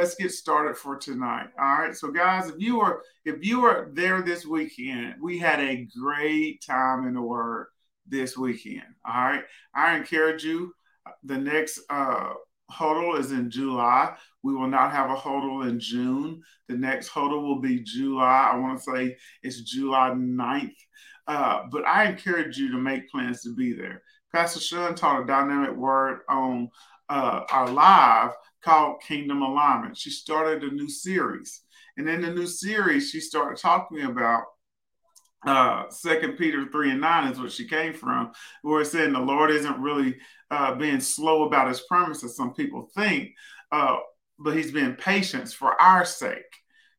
let's get started for tonight. All right. So, guys, if you are if you are there this weekend, we had a great time in the Word this weekend. All right. I encourage you. The next uh, huddle is in July. We will not have a huddle in June. The next huddle will be July. I want to say it's July 9th. Uh, but I encourage you to make plans to be there. Pastor Sean taught a dynamic word on uh, our live called Kingdom Alignment. She started a new series. And in the new series, she started talking about uh second peter 3 and 9 is what she came from where it's saying the lord isn't really uh being slow about his promises some people think uh but he's being patient for our sake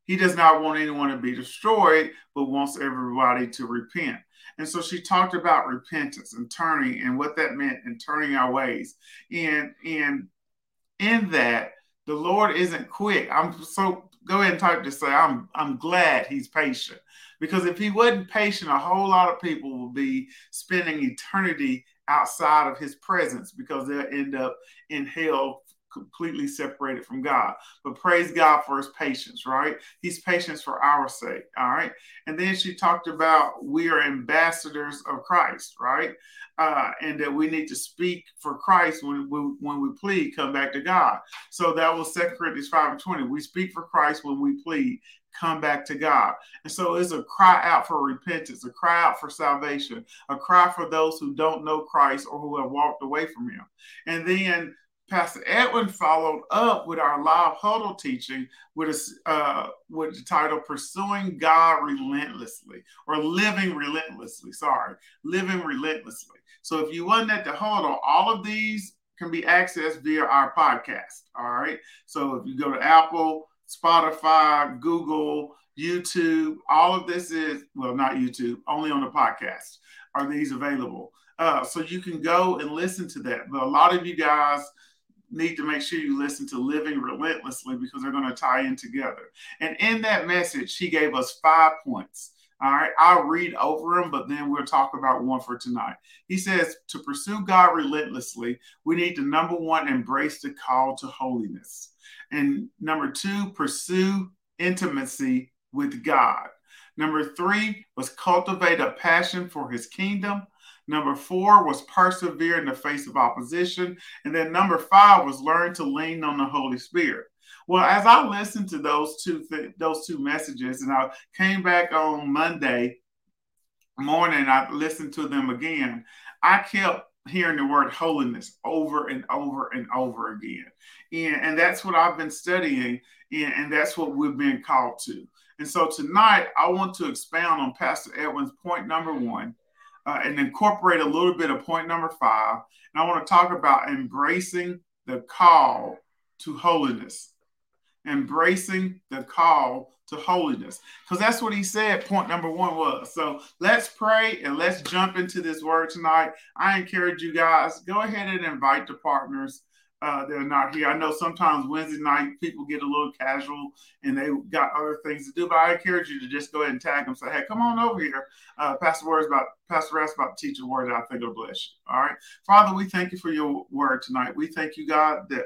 he does not want anyone to be destroyed but wants everybody to repent and so she talked about repentance and turning and what that meant and turning our ways. And and in that the lord isn't quick. I'm so go ahead and type to say i'm i'm glad he's patient. Because if he wasn't patient, a whole lot of people will be spending eternity outside of his presence because they'll end up in hell completely separated from God. But praise God for his patience, right? He's patience for our sake, all right? And then she talked about we are ambassadors of Christ, right? Uh, and that we need to speak for Christ when we when we plead, come back to God. So that was Second Corinthians 5 and 20. We speak for Christ when we plead, come back to God. And so it's a cry out for repentance, a cry out for salvation, a cry for those who don't know Christ or who have walked away from him. And then Pastor Edwin followed up with our live huddle teaching with a, uh, with the title "Pursuing God Relentlessly" or "Living Relentlessly." Sorry, living relentlessly. So if you wasn't at the huddle, all of these can be accessed via our podcast. All right. So if you go to Apple, Spotify, Google, YouTube. All of this is, well, not YouTube, only on the podcast are these available. Uh, so you can go and listen to that. But a lot of you guys need to make sure you listen to Living Relentlessly because they're going to tie in together. And in that message, he gave us five points. All right, I'll read over them, but then we'll talk about one for tonight. He says to pursue God relentlessly, we need to number one, embrace the call to holiness. And number two, pursue intimacy with God. Number three was cultivate a passion for his kingdom. Number four was persevere in the face of opposition. And then number five was learn to lean on the Holy Spirit. Well, as I listened to those two th- those two messages, and I came back on Monday morning, I listened to them again. I kept hearing the word holiness over and over and over again. And, and that's what I've been studying, and, and that's what we've been called to. And so tonight, I want to expound on Pastor Edwin's point number one uh, and incorporate a little bit of point number five. And I want to talk about embracing the call to holiness. Embracing the call to holiness. Because that's what he said, point number one was. So let's pray and let's jump into this word tonight. I encourage you guys, go ahead and invite the partners uh, that are not here. I know sometimes Wednesday night people get a little casual and they got other things to do, but I encourage you to just go ahead and tag them. Say, hey, come on over here. Uh, Pastor Word's about Pastor Rest about to teach a word that I think will bless you. All right, Father, we thank you for your word tonight. We thank you, God, that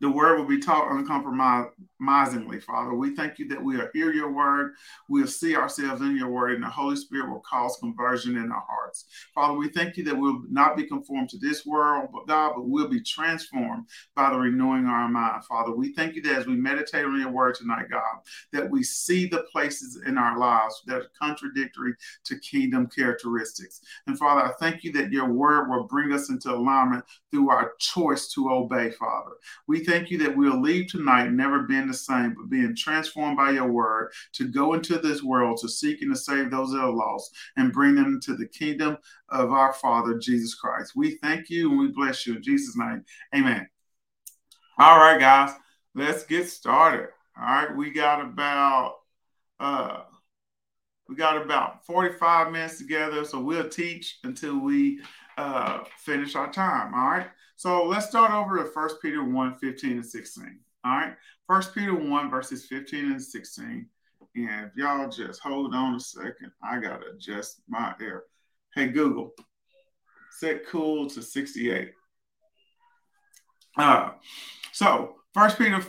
the word will be taught uncompromisingly, Father. We thank you that we'll hear your word, we'll see ourselves in your word, and the Holy Spirit will cause conversion in our hearts. Father, we thank you that we'll not be conformed to this world, but God, but we'll be transformed by the renewing of our mind. Father, we thank you that as we meditate on your word tonight, God, that we see the places in our lives that are contradictory to kingdom characteristics. And Father, I thank you that your word will bring us into alignment through our choice to obey, Father. We thank you that we'll leave tonight never being the same, but being transformed by your word to go into this world to seek and to save those that are lost and bring them to the kingdom of our Father, Jesus Christ. We thank you and we bless you in Jesus' name. Amen. All right, guys, let's get started. All right, we got about uh we got about 45 minutes together, so we'll teach until we uh finish our time. All right. So let's start over at 1 Peter 1 15 and 16. All right. 1 Peter 1 verses 15 and 16. And if y'all just hold on a second, I got to adjust my air. Hey, Google, set cool to 68. Uh, so First Peter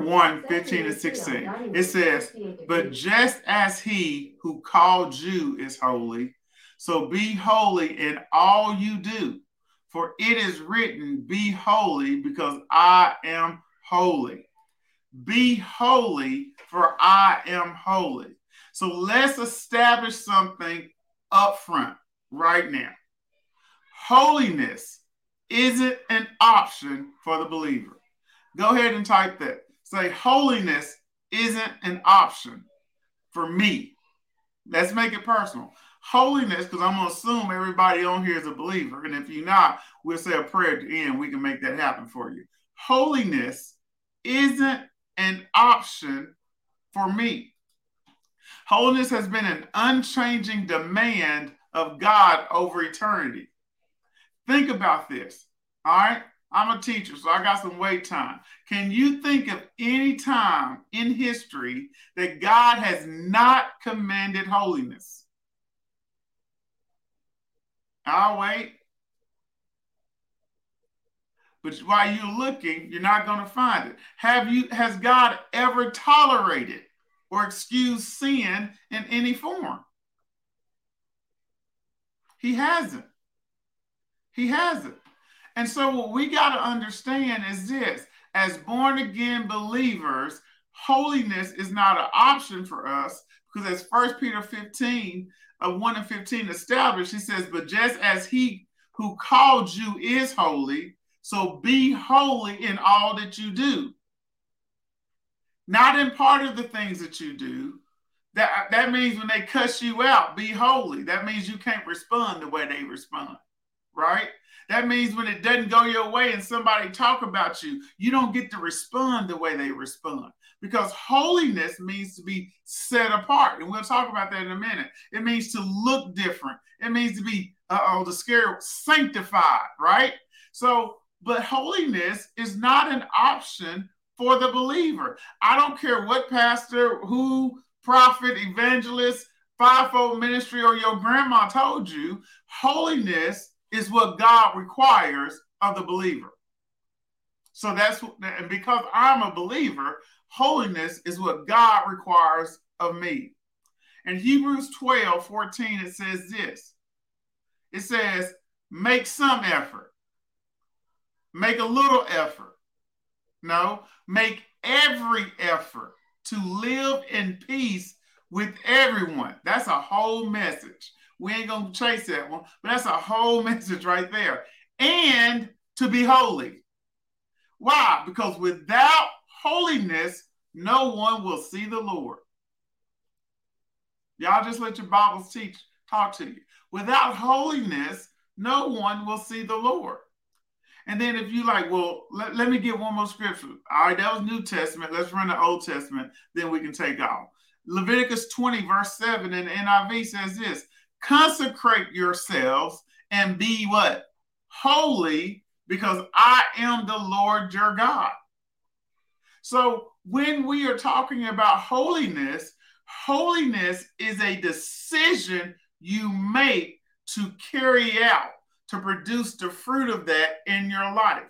1 15 and 16. It says, But just as he who called you is holy, so be holy in all you do. For it is written, Be holy, because I am holy. Be holy, for I am holy. So let's establish something up front right now. Holiness isn't an option for the believer. Go ahead and type that. Say, holiness isn't an option for me. Let's make it personal. Holiness, because I'm going to assume everybody on here is a believer. And if you're not, we'll say a prayer at the end. We can make that happen for you. Holiness isn't an option for me. Holiness has been an unchanging demand of God over eternity. Think about this. All right. I'm a teacher, so I got some wait time. Can you think of any time in history that God has not commanded holiness? I'll wait. But while you're looking, you're not going to find it. Have you has God ever tolerated or excused sin in any form? He hasn't. He hasn't. And so, what we got to understand is this as born again believers, holiness is not an option for us because, as First Peter 15, uh, 1 and 15 established, he says, But just as he who called you is holy, so be holy in all that you do. Not in part of the things that you do. That, that means when they cuss you out, be holy. That means you can't respond the way they respond, right? That means when it doesn't go your way and somebody talk about you, you don't get to respond the way they respond. Because holiness means to be set apart. And we'll talk about that in a minute. It means to look different. It means to be, oh, the scare, sanctified, right? So, but holiness is not an option for the believer. I don't care what pastor, who, prophet, evangelist, fivefold ministry, or your grandma told you, holiness is what God requires of the believer. So that's and because I'm a believer, holiness is what God requires of me. In Hebrews 12 14, it says this it says, make some effort, make a little effort. No, make every effort to live in peace with everyone. That's a whole message. We ain't gonna chase that one, but that's a whole message right there. And to be holy. Why? Because without holiness, no one will see the Lord. Y'all just let your Bibles teach, talk to you. Without holiness, no one will see the Lord. And then if you like, well, let, let me get one more scripture. All right, that was New Testament. Let's run the Old Testament, then we can take off. Leviticus 20, verse 7 in NIV says this consecrate yourselves and be what? Holy, because I am the Lord your God. So when we are talking about holiness, holiness is a decision you make to carry out, to produce the fruit of that in your life.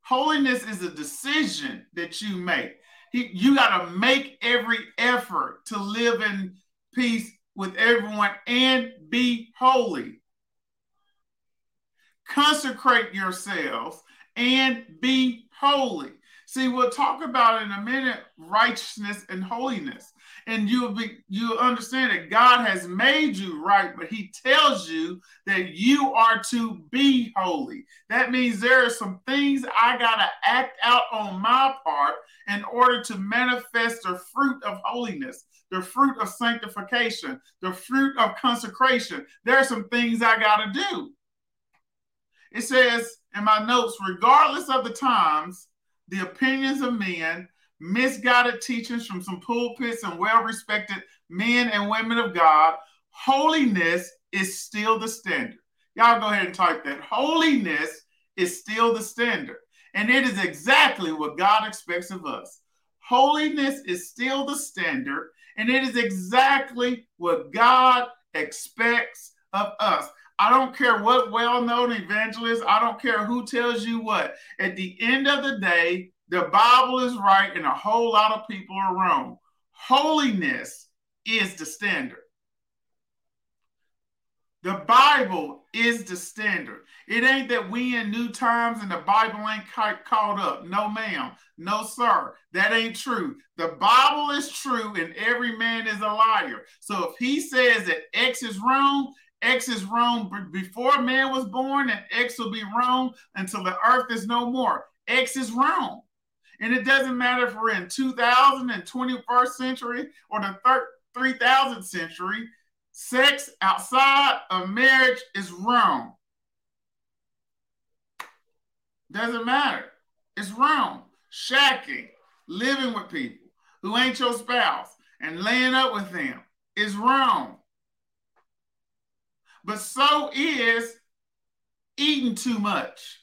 Holiness is a decision that you make. You got to make every effort to live in peace with everyone and be holy. Consecrate yourselves and be holy. See, we'll talk about in a minute righteousness and holiness. And you'll be you'll understand that God has made you right, but he tells you that you are to be holy. That means there are some things I gotta act out on my part in order to manifest the fruit of holiness the fruit of sanctification, the fruit of consecration. There are some things I got to do. It says in my notes, regardless of the times, the opinions of men, misguided teachings from some pulpits and well respected men and women of God, holiness is still the standard. Y'all go ahead and type that. Holiness is still the standard. And it is exactly what God expects of us. Holiness is still the standard, and it is exactly what God expects of us. I don't care what well known evangelist, I don't care who tells you what. At the end of the day, the Bible is right and a whole lot of people are wrong. Holiness is the standard. The Bible is the standard. It ain't that we in new times and the Bible ain't caught up. No, ma'am. No, sir. That ain't true. The Bible is true and every man is a liar. So if he says that X is wrong, X is wrong before man was born, and X will be wrong until the earth is no more. X is wrong. And it doesn't matter if we're in 2000 and 21st century or the 3000th century, sex outside of marriage is wrong. Doesn't matter. It's wrong. Shacking, living with people who ain't your spouse and laying up with them is wrong. But so is eating too much.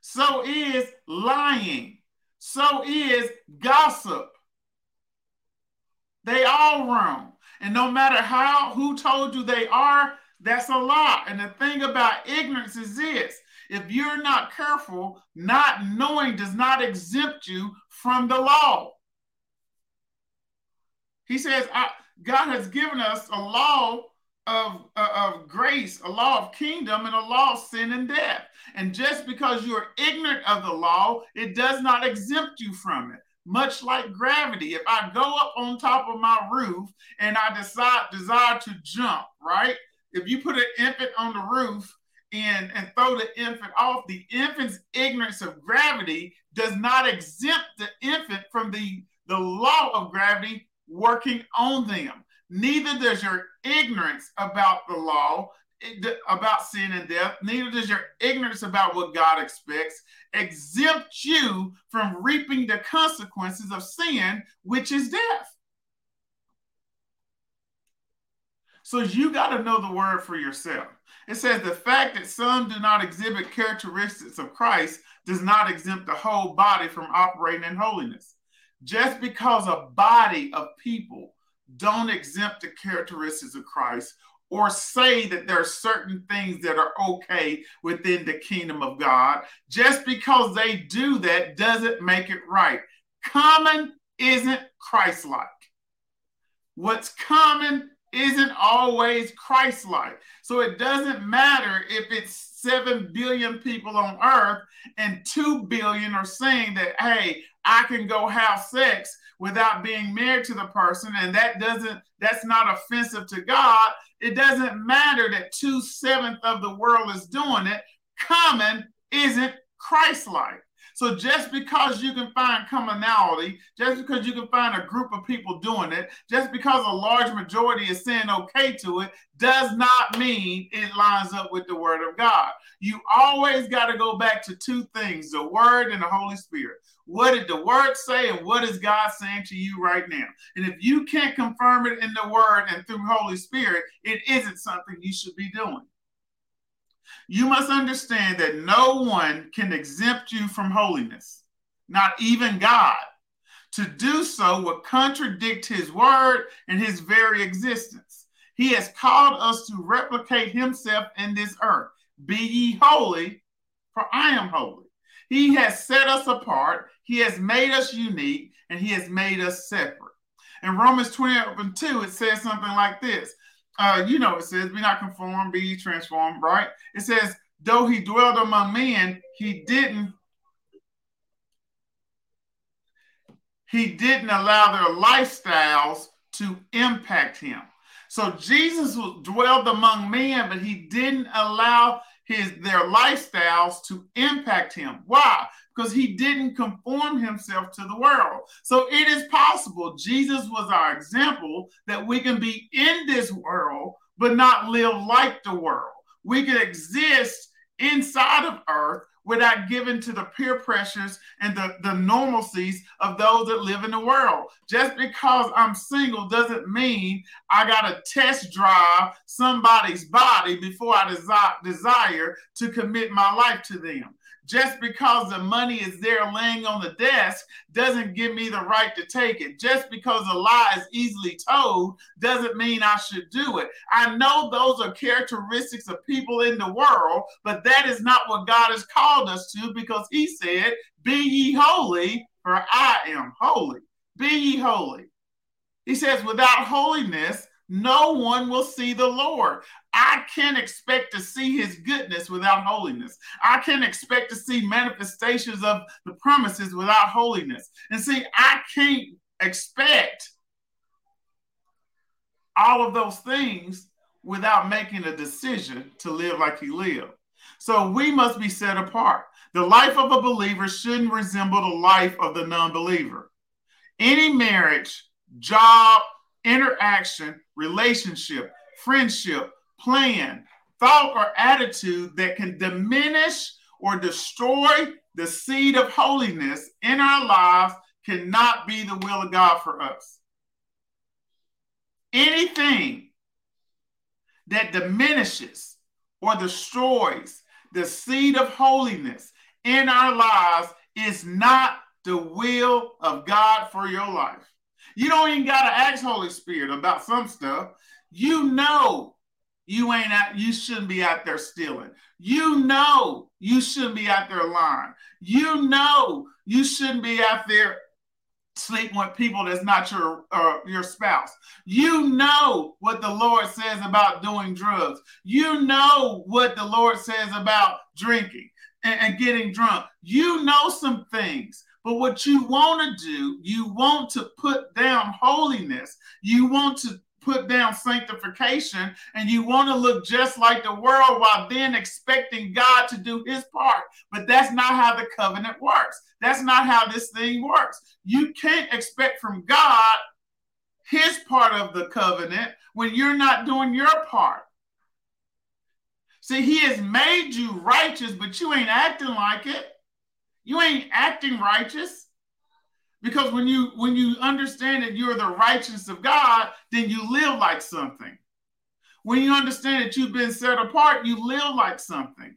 So is lying. So is gossip. They all wrong. And no matter how, who told you they are, that's a lie. And the thing about ignorance is this if you're not careful, not knowing does not exempt you from the law. He says, God has given us a law of, of grace, a law of kingdom, and a law of sin and death. And just because you are ignorant of the law, it does not exempt you from it much like gravity. If I go up on top of my roof and I decide desire to jump, right? If you put an infant on the roof and, and throw the infant off, the infant's ignorance of gravity does not exempt the infant from the, the law of gravity working on them. Neither does your ignorance about the law eh, about sin and death, neither does your ignorance about what God expects exempt you from reaping the consequences of sin, which is death. So you got to know the word for yourself. It says the fact that some do not exhibit characteristics of Christ does not exempt the whole body from operating in holiness. Just because a body of people don't exempt the characteristics of Christ or say that there are certain things that are okay within the kingdom of God. Just because they do that doesn't make it right. Common isn't Christ like. What's common isn't always Christ like. So it doesn't matter if it's 7 billion people on earth and 2 billion are saying that, hey, I can go have sex without being married to the person, and that doesn't, that's not offensive to God it doesn't matter that two seventh of the world is doing it. Common isn't Christ like. So just because you can find commonality, just because you can find a group of people doing it, just because a large majority is saying okay to it, does not mean it lines up with the word of God. You always got to go back to two things the word and the Holy Spirit. What did the word say, and what is God saying to you right now? And if you can't confirm it in the word and through Holy Spirit, it isn't something you should be doing. You must understand that no one can exempt you from holiness, not even God. To do so would contradict his word and his very existence. He has called us to replicate himself in this earth. Be ye holy, for I am holy. He has set us apart, he has made us unique, and he has made us separate. In Romans 12 and 2, it says something like this uh, you know, it says, be not conformed, be transformed, right? It says, though he dwelled among men, he didn't he didn't allow their lifestyles to impact him. So Jesus dwelled among men, but he didn't allow his their lifestyles to impact him. Why? Because he didn't conform himself to the world. So it is possible. Jesus was our example that we can be in this world, but not live like the world. We can exist inside of earth without giving to the peer pressures and the, the normalcies of those that live in the world. Just because I'm single doesn't mean I got to test drive somebody's body before I desire, desire to commit my life to them. Just because the money is there laying on the desk doesn't give me the right to take it. Just because a lie is easily told doesn't mean I should do it. I know those are characteristics of people in the world, but that is not what God has called us to because He said, Be ye holy, for I am holy. Be ye holy. He says, Without holiness, no one will see the Lord. I can't expect to see his goodness without holiness. I can't expect to see manifestations of the promises without holiness. And see, I can't expect all of those things without making a decision to live like he lived. So we must be set apart. The life of a believer shouldn't resemble the life of the non believer. Any marriage, job, interaction, relationship, friendship, plan, thought, or attitude that can diminish or destroy the seed of holiness in our lives cannot be the will of God for us. Anything that diminishes or destroys the seed of holiness in our lives is not the will of God for your life. You don't even got to ask Holy Spirit about some stuff. You know you ain't out, you shouldn't be out there stealing. You know you shouldn't be out there lying. You know you shouldn't be out there sleeping with people that's not your uh, your spouse. You know what the Lord says about doing drugs. You know what the Lord says about drinking and, and getting drunk. You know some things. But what you want to do, you want to put down holiness. You want to put down sanctification and you want to look just like the world while then expecting God to do his part. But that's not how the covenant works. That's not how this thing works. You can't expect from God his part of the covenant when you're not doing your part. See, he has made you righteous, but you ain't acting like it. You ain't acting righteous. Because when you when you understand that you're the righteousness of God, then you live like something. When you understand that you've been set apart, you live like something.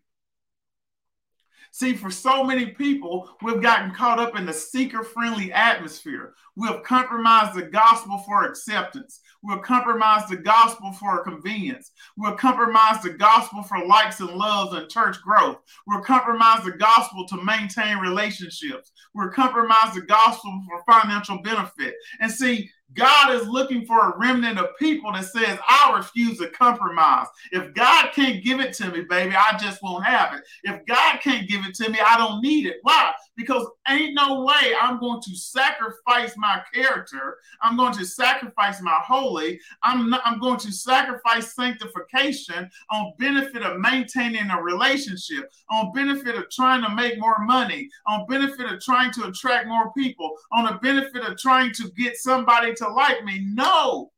See, for so many people, we've gotten caught up in the seeker friendly atmosphere. We've compromised the gospel for acceptance. We've compromised the gospel for convenience. We've compromised the gospel for likes and loves and church growth. We've compromised the gospel to maintain relationships. We've compromised the gospel for financial benefit. And see, God is looking for a remnant of people that says, I refuse to compromise. If God can't give it to me, baby, I just won't have it. If God can't give it to me, I don't need it. Why? Because ain't no way I'm going to sacrifice my character. I'm going to sacrifice my holy. I'm not, I'm going to sacrifice sanctification on benefit of maintaining a relationship, on benefit of trying to make more money, on benefit of trying to attract more people, on a benefit of trying to get somebody to like me. No.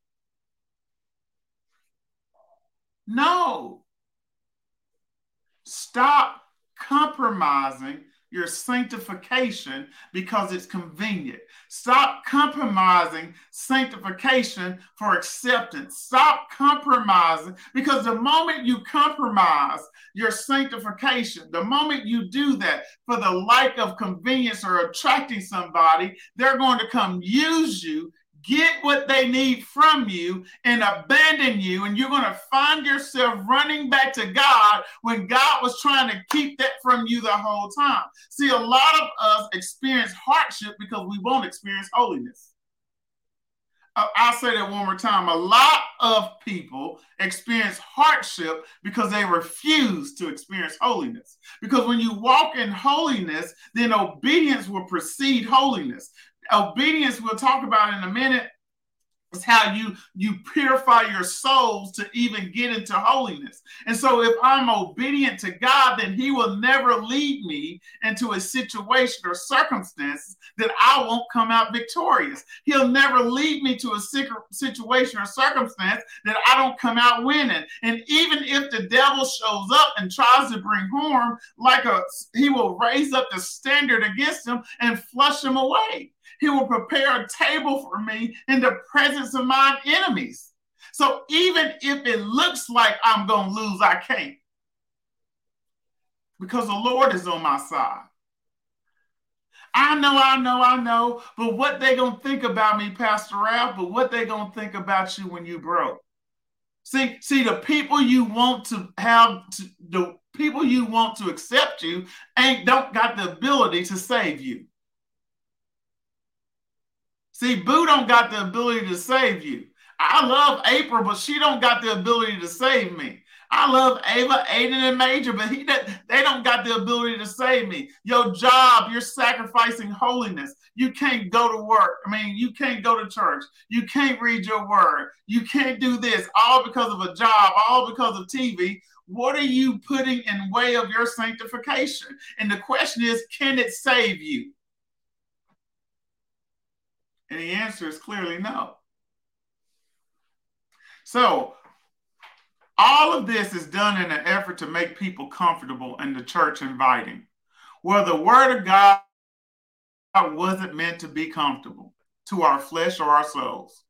No. Stop compromising your sanctification because it's convenient. Stop compromising sanctification for acceptance. Stop compromising because the moment you compromise your sanctification, the moment you do that for the like of convenience or attracting somebody, they're going to come use you get what they need from you and abandon you. And you're going to find yourself running back to God when God was trying to keep that from you the whole time. See, a lot of us experience hardship because we won't experience holiness. I'll say that one more time. A lot of people experience hardship because they refuse to experience holiness. Because when you walk in holiness, then obedience will precede holiness obedience we'll talk about in a minute is how you you purify your souls to even get into holiness. And so if I'm obedient to God, then he will never lead me into a situation or circumstance that I won't come out victorious. He'll never lead me to a situation or circumstance that I don't come out winning. And even if the devil shows up and tries to bring harm, like a he will raise up the standard against him and flush him away. He will prepare a table for me in the presence of my enemies. So even if it looks like I'm going to lose, I can't. because the Lord is on my side. I know, I know, I know, but what they gonna think about me, Pastor Ralph? But what they gonna think about you when you broke? See, see, the people you want to have, to, the people you want to accept you, ain't don't got the ability to save you. See, Boo don't got the ability to save you. I love April, but she don't got the ability to save me. I love Ava, Aiden, and Major, but he they don't got the ability to save me. Your job, you're sacrificing holiness. You can't go to work. I mean, you can't go to church. You can't read your word. You can't do this all because of a job, all because of TV. What are you putting in way of your sanctification? And the question is, can it save you? And the answer is clearly no. So, all of this is done in an effort to make people comfortable and the church inviting. Well, the word of God wasn't meant to be comfortable to our flesh or our souls.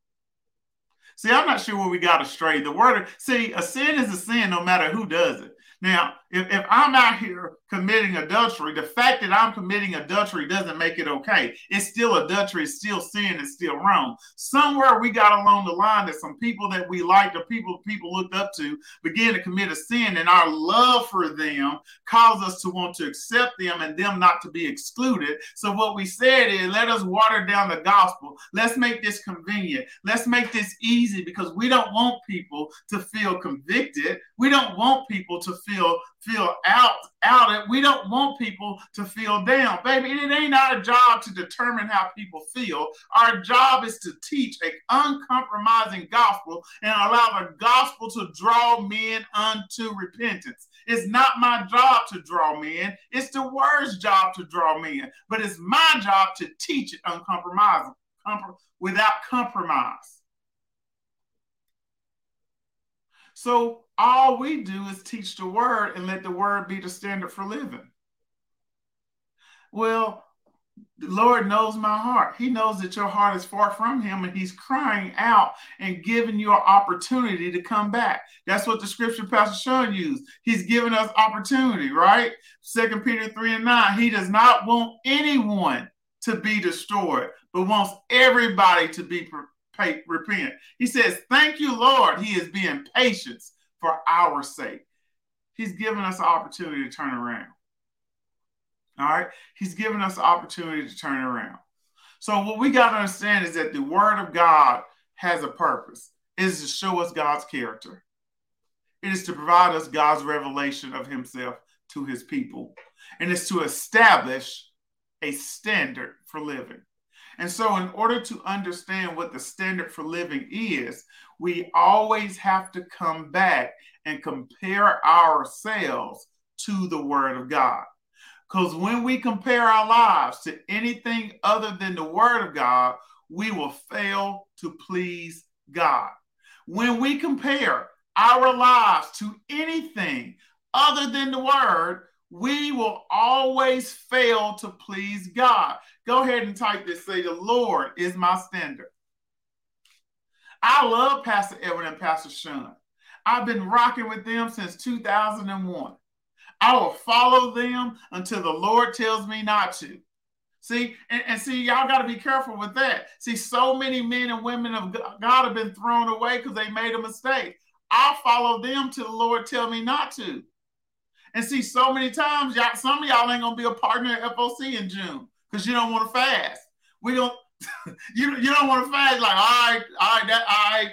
See, I'm not sure where we got astray. The word, see, a sin is a sin no matter who does it. Now, if, if I'm out here committing adultery, the fact that I'm committing adultery doesn't make it okay. It's still adultery, it's still sin, it's still wrong. Somewhere we got along the line that some people that we liked or people people looked up to began to commit a sin, and our love for them caused us to want to accept them and them not to be excluded. So what we said is let us water down the gospel. Let's make this convenient. Let's make this easy because we don't want people to feel convicted. We don't want people to feel feel out out it. We don't want people to feel down. Baby, it ain't our job to determine how people feel. Our job is to teach an uncompromising gospel and allow the gospel to draw men unto repentance. It's not my job to draw men, it's the word's job to draw men. But it's my job to teach it uncompromising, without compromise. So all we do is teach the word and let the word be the standard for living. Well, the Lord knows my heart. He knows that your heart is far from Him and He's crying out and giving you an opportunity to come back. That's what the scripture Pastor Sean used. He's giving us opportunity, right? Second Peter 3 and 9. He does not want anyone to be destroyed, but wants everybody to be repent. He says, Thank you, Lord. He is being patient for our sake. He's given us an opportunity to turn around. All right. He's given us an opportunity to turn around. So, what we got to understand is that the word of God has a purpose. It is to show us God's character. It is to provide us God's revelation of himself to his people. And it's to establish a standard for living. And so, in order to understand what the standard for living is, we always have to come back and compare ourselves to the Word of God. Because when we compare our lives to anything other than the Word of God, we will fail to please God. When we compare our lives to anything other than the Word, we will always fail to please God. Go ahead and type this. Say, The Lord is my standard. I love Pastor Edwin and Pastor Sean. I've been rocking with them since 2001. I will follow them until the Lord tells me not to. See, and, and see, y'all got to be careful with that. See, so many men and women of God have been thrown away because they made a mistake. I'll follow them till the Lord tell me not to. And see, so many times, y'all, some of y'all ain't gonna be a partner at FOC in June because you don't want to fast. We don't. you you don't want to fast like all right, all right, that all right.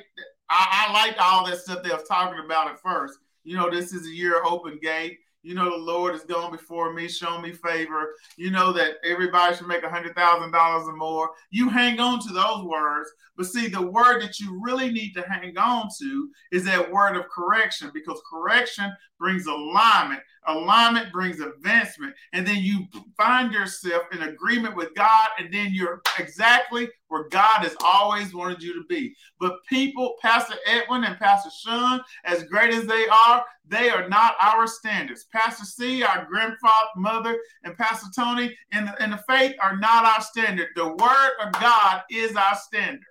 I, I like all that stuff they was talking about at first. You know, this is a year open gate. You know, the Lord is going before me, showing me favor. You know that everybody should make a hundred thousand dollars or more. You hang on to those words, but see, the word that you really need to hang on to is that word of correction, because correction brings alignment. Alignment brings advancement. And then you find yourself in agreement with God, and then you're exactly where God has always wanted you to be. But people, Pastor Edwin and Pastor Sean, as great as they are, they are not our standards. Pastor C, our grandfather, mother, and Pastor Tony in the, in the faith are not our standard. The word of God is our standard.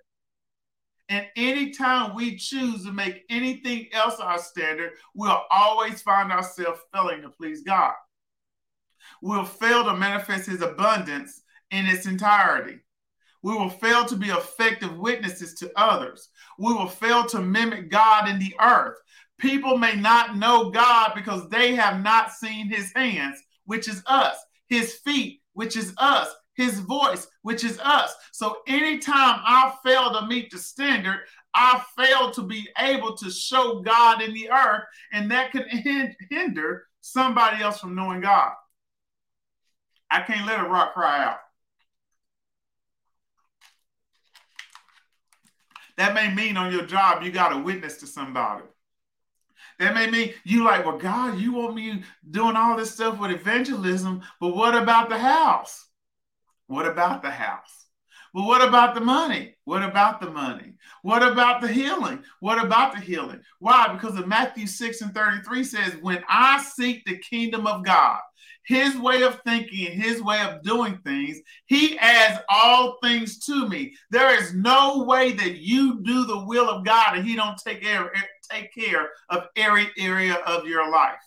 And anytime we choose to make anything else our standard, we'll always find ourselves failing to please God. We will fail to manifest his abundance in its entirety. We will fail to be effective witnesses to others. We will fail to mimic God in the earth. People may not know God because they have not seen his hands, which is us, his feet, which is us, his voice, which is us. So anytime I fail to meet the standard, I fail to be able to show God in the earth, and that can hinder somebody else from knowing God. I can't let a rock cry out. That may mean on your job you got to witness to somebody. That may mean you like, well, God, you want me doing all this stuff with evangelism, but what about the house? What about the house? Well, what about the money? What about the money? What about the healing? What about the healing? Why? Because of Matthew 6 and 33 says, When I seek the kingdom of God, his way of thinking, his way of doing things, he adds all things to me. There is no way that you do the will of God and he don't take care, take care of every area of your life.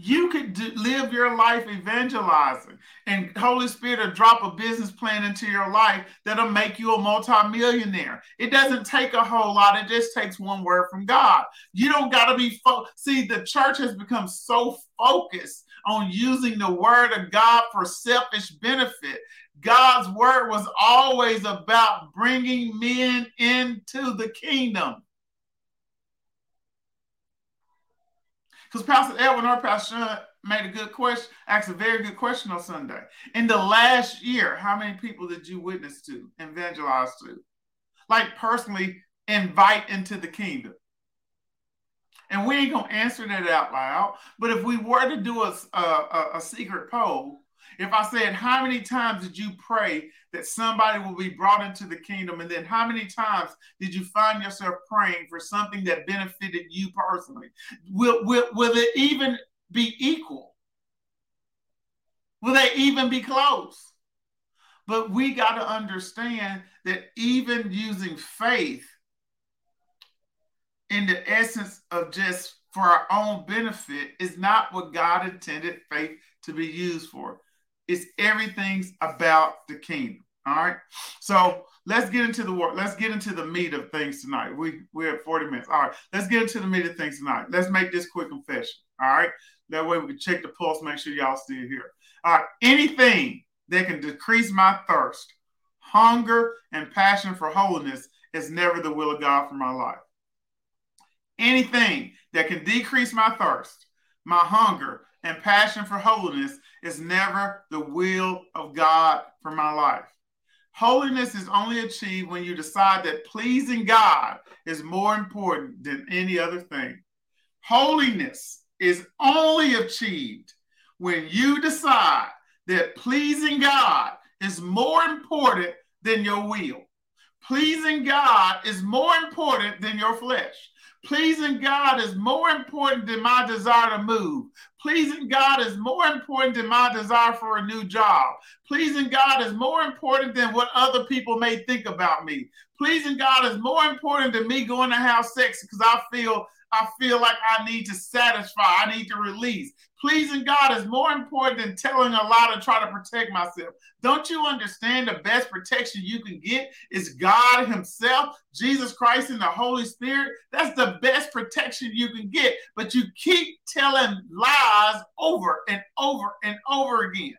You could do, live your life evangelizing, and Holy Spirit will drop a business plan into your life that'll make you a multimillionaire. It doesn't take a whole lot, it just takes one word from God. You don't got to be, fo- see, the church has become so focused on using the word of God for selfish benefit. God's word was always about bringing men into the kingdom. Because Pastor Edwin or Pastor Sean made a good question, asked a very good question on Sunday. In the last year, how many people did you witness to, evangelize to? Like personally invite into the kingdom. And we ain't gonna answer that out loud. But if we were to do a, a, a secret poll, if I said, How many times did you pray that somebody will be brought into the kingdom? And then how many times did you find yourself praying for something that benefited you personally? Will, will, will it even be equal? Will they even be close? But we got to understand that even using faith in the essence of just for our own benefit is not what God intended faith to be used for. It's everything's about the kingdom. All right. So let's get into the work. Let's get into the meat of things tonight. We we're at 40 minutes. All right. Let's get into the meat of things tonight. Let's make this quick confession. All right. That way we can check the pulse, make sure y'all still here. All right. Anything that can decrease my thirst, hunger, and passion for holiness is never the will of God for my life. Anything that can decrease my thirst, my hunger, and passion for holiness is never the will of God for my life. Holiness is only achieved when you decide that pleasing God is more important than any other thing. Holiness is only achieved when you decide that pleasing God is more important than your will. Pleasing God is more important than your flesh. Pleasing God is more important than my desire to move. Pleasing God is more important than my desire for a new job. Pleasing God is more important than what other people may think about me. Pleasing God is more important than me going to have sex because I feel I feel like I need to satisfy, I need to release. Pleasing God is more important than telling a lie to try to protect myself. Don't you understand the best protection you can get is God Himself, Jesus Christ, and the Holy Spirit? That's the best protection you can get. But you keep telling lies over and over and over again.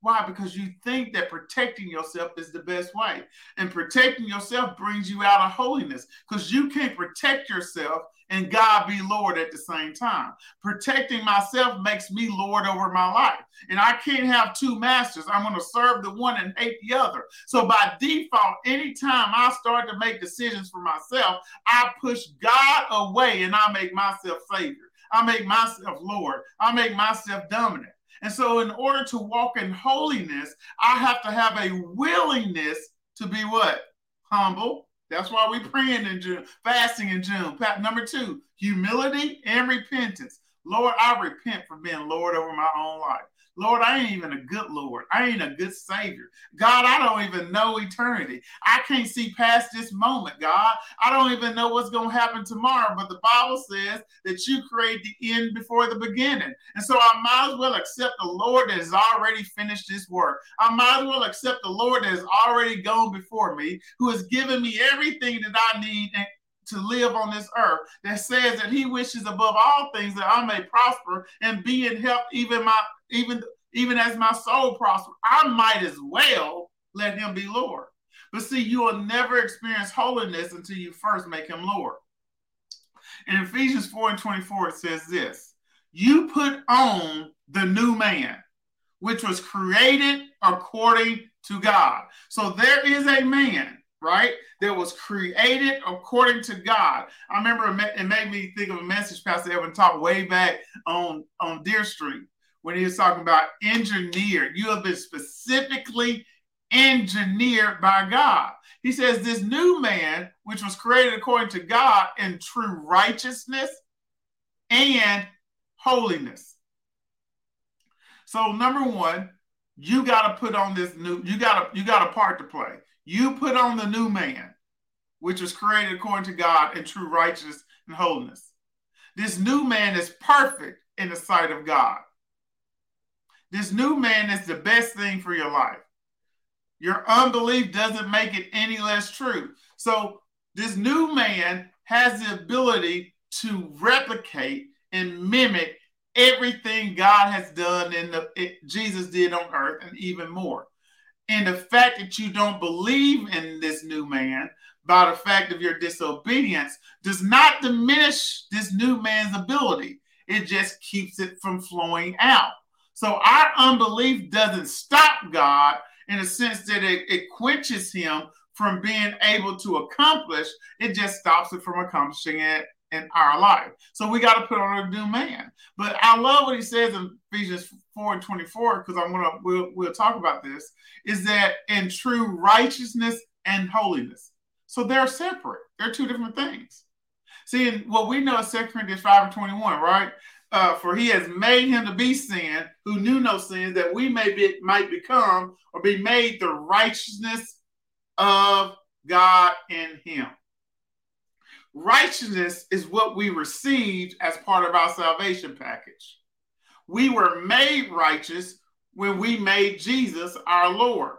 Why? Because you think that protecting yourself is the best way. And protecting yourself brings you out of holiness because you can't protect yourself and God be Lord at the same time. Protecting myself makes me Lord over my life. And I can't have two masters. I'm going to serve the one and hate the other. So by default, anytime I start to make decisions for myself, I push God away and I make myself Savior. I make myself Lord. I make myself dominant. And so, in order to walk in holiness, I have to have a willingness to be what? Humble. That's why we praying in June, fasting in June. Number two, humility and repentance. Lord, I repent for being Lord over my own life. Lord, I ain't even a good Lord. I ain't a good Savior. God, I don't even know eternity. I can't see past this moment, God. I don't even know what's going to happen tomorrow. But the Bible says that you create the end before the beginning. And so I might as well accept the Lord that has already finished this work. I might as well accept the Lord that has already gone before me, who has given me everything that I need to live on this earth that says that he wishes above all things that I may prosper and be in health, even my even even as my soul prosper. I might as well let him be Lord. But see, you will never experience holiness until you first make him Lord. In Ephesians 4 and 24, it says this You put on the new man, which was created according to God. So there is a man right? That was created according to God. I remember it made me think of a message Pastor Evan taught way back on, on Deer Street when he was talking about engineered. You have been specifically engineered by God. He says, This new man, which was created according to God in true righteousness and holiness. So, number one, you got to put on this new, you got to, you got a part to play. You put on the new man, which was created according to God in true righteousness and holiness. This new man is perfect in the sight of God. This new man is the best thing for your life. Your unbelief doesn't make it any less true. So, this new man has the ability to replicate and mimic everything God has done in the it, Jesus did on earth and even more. And the fact that you don't believe in this new man by the fact of your disobedience does not diminish this new man's ability. It just keeps it from flowing out. So our unbelief doesn't stop God in a sense that it, it quenches him from being able to accomplish, it just stops it from accomplishing it in our life. So we got to put on a new man. But I love what he says in Ephesians 4 and 24, because I'm gonna we'll, we'll talk about this, is that in true righteousness and holiness. So they're separate. They're two different things. See, what we know is 2 Corinthians 5 and 21, right? Uh, for he has made him to be sin who knew no sin, that we may be might become or be made the righteousness of God in him. Righteousness is what we received as part of our salvation package. We were made righteous when we made Jesus our Lord.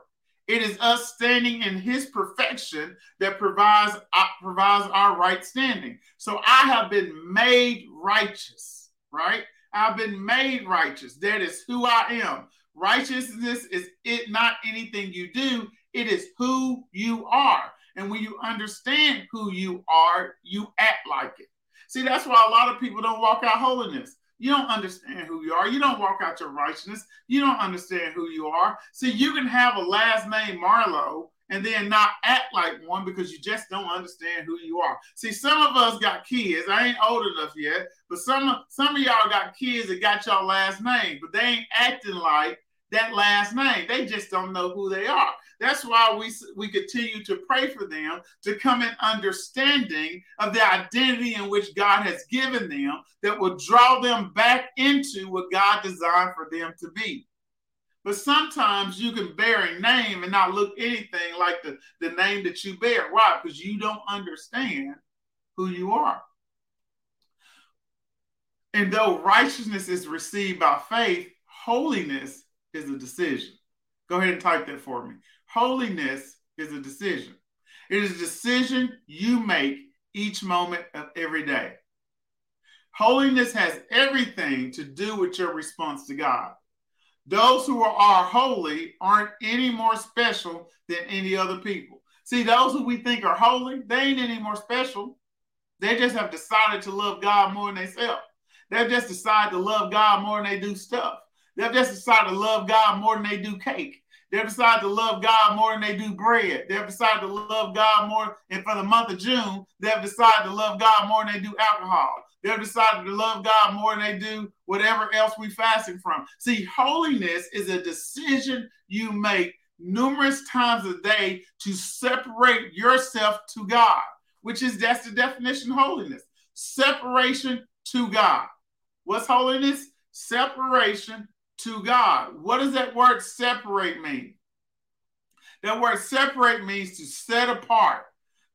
It is us standing in his perfection that provides, uh, provides our right standing. So I have been made righteous, right? I've been made righteous. That is who I am. Righteousness is it not anything you do, it is who you are. And when you understand who you are, you act like it. See, that's why a lot of people don't walk out holiness. You don't understand who you are. You don't walk out your righteousness. You don't understand who you are. See, you can have a last name Marlowe and then not act like one because you just don't understand who you are. See, some of us got kids. I ain't old enough yet, but some some of y'all got kids that got y'all last name, but they ain't acting like that last name. They just don't know who they are. That's why we, we continue to pray for them to come in understanding of the identity in which God has given them that will draw them back into what God designed for them to be. But sometimes you can bear a name and not look anything like the, the name that you bear. Why? Because you don't understand who you are. And though righteousness is received by faith, holiness is a decision. Go ahead and type that for me. Holiness is a decision. It is a decision you make each moment of every day. Holiness has everything to do with your response to God. Those who are holy aren't any more special than any other people. See, those who we think are holy, they ain't any more special. They just have decided to love God more than they themselves. They've just decided to love God more than they do stuff. They've just decided to love God more than they do cake. They've decided to love God more than they do bread. They've decided to love God more, and for the month of June, they've decided to love God more than they do alcohol. They've decided to love God more than they do whatever else we fasting from. See, holiness is a decision you make numerous times a day to separate yourself to God, which is that's the definition of holiness. Separation to God. What's holiness? Separation to God. What does that word separate mean? That word separate means to set apart,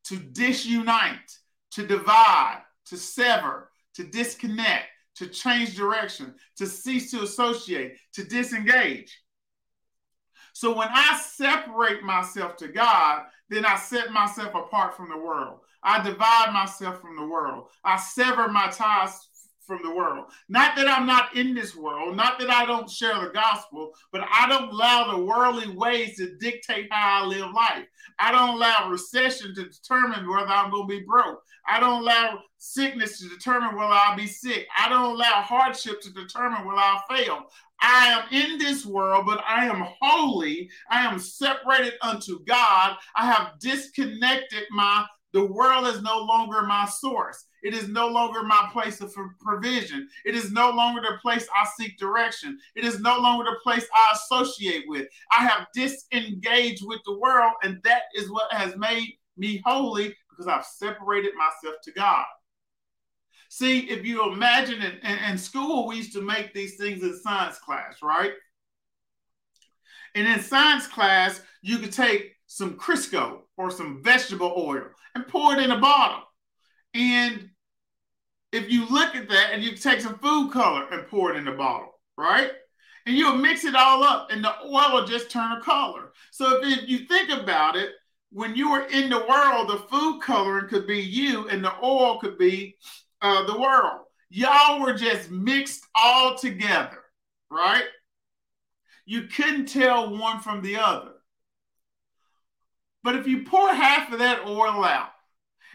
to disunite, to divide, to sever, to disconnect, to change direction, to cease to associate, to disengage. So when I separate myself to God, then I set myself apart from the world. I divide myself from the world. I sever my ties from the world. Not that I'm not in this world, not that I don't share the gospel, but I don't allow the worldly ways to dictate how I live life. I don't allow recession to determine whether I'm going to be broke. I don't allow sickness to determine whether I'll be sick. I don't allow hardship to determine whether I'll fail. I am in this world, but I am holy. I am separated unto God. I have disconnected my the world is no longer my source. It is no longer my place of provision. It is no longer the place I seek direction. It is no longer the place I associate with. I have disengaged with the world, and that is what has made me holy because I've separated myself to God. See, if you imagine in, in, in school, we used to make these things in science class, right? And in science class, you could take some Crisco or some vegetable oil and pour it in a bottle. And if you look at that and you take some food color and pour it in the bottle, right? And you'll mix it all up and the oil will just turn a color. So if, you think about it, when you were in the world, the food coloring could be you and the oil could be uh, the world. Y'all were just mixed all together, right? You couldn't tell one from the other. But if you pour half of that oil out,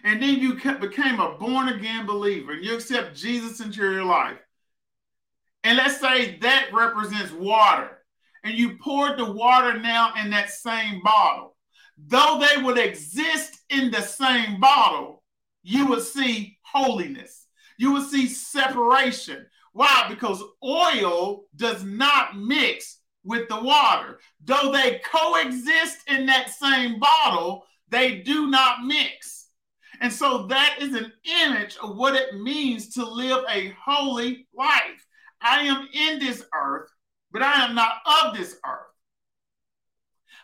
and then you became a born again believer and you accept Jesus into your life, and let's say that represents water, and you poured the water now in that same bottle, though they would exist in the same bottle, you would see holiness. You would see separation. Why? Because oil does not mix with the water. Though they coexist in that same bottle, they do not mix. And so that is an image of what it means to live a holy life. I am in this earth, but I am not of this earth.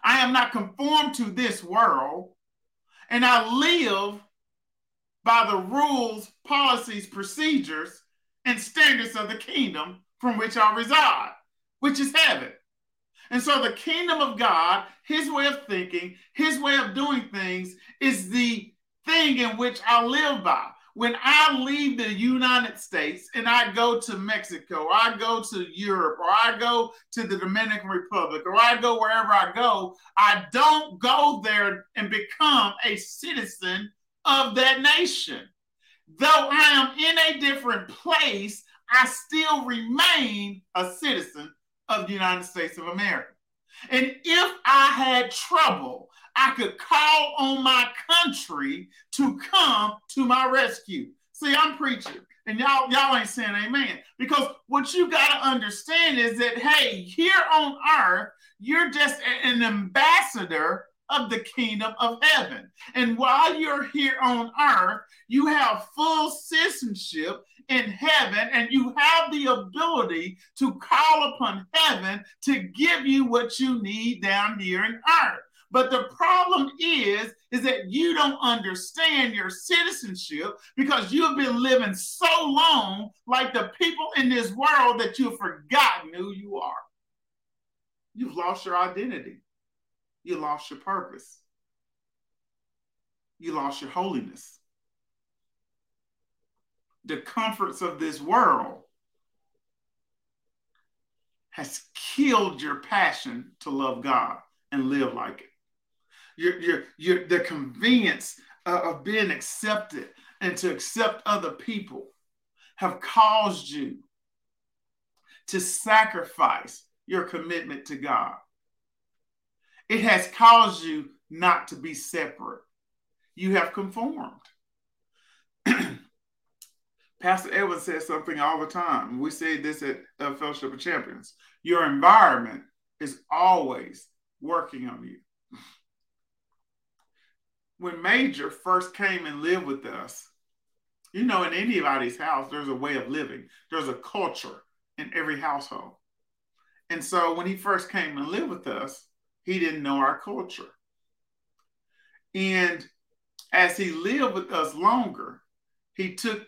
I am not conformed to this world, and I live by the rules, policies, procedures, and standards of the kingdom from which I reside, which is heaven. And so the kingdom of God, his way of thinking, his way of doing things is the thing in which I live by. When I leave the United States and I go to Mexico, or I go to Europe, or I go to the Dominican Republic, or I go wherever I go, I don't go there and become a citizen of that nation. Though I am in a different place, I still remain a citizen of the United States of America. And if I had trouble, I could call on my country to come to my rescue. See, I'm preaching, and y'all y'all ain't saying amen. Because what you got to understand is that hey, here on earth, you're just an ambassador of the kingdom of heaven. And while you're here on earth, you have full citizenship in heaven, and you have the ability to call upon heaven to give you what you need down here in earth. But the problem is, is that you don't understand your citizenship because you've been living so long like the people in this world that you've forgotten who you are. You've lost your identity. You lost your purpose. You lost your holiness the comforts of this world has killed your passion to love God and live like it. Your, your, your, the convenience of being accepted and to accept other people have caused you to sacrifice your commitment to God. It has caused you not to be separate. You have conformed. Pastor Edwin says something all the time. We say this at uh, Fellowship of Champions. Your environment is always working on you. When Major first came and lived with us, you know, in anybody's house, there's a way of living, there's a culture in every household. And so when he first came and lived with us, he didn't know our culture. And as he lived with us longer, he took,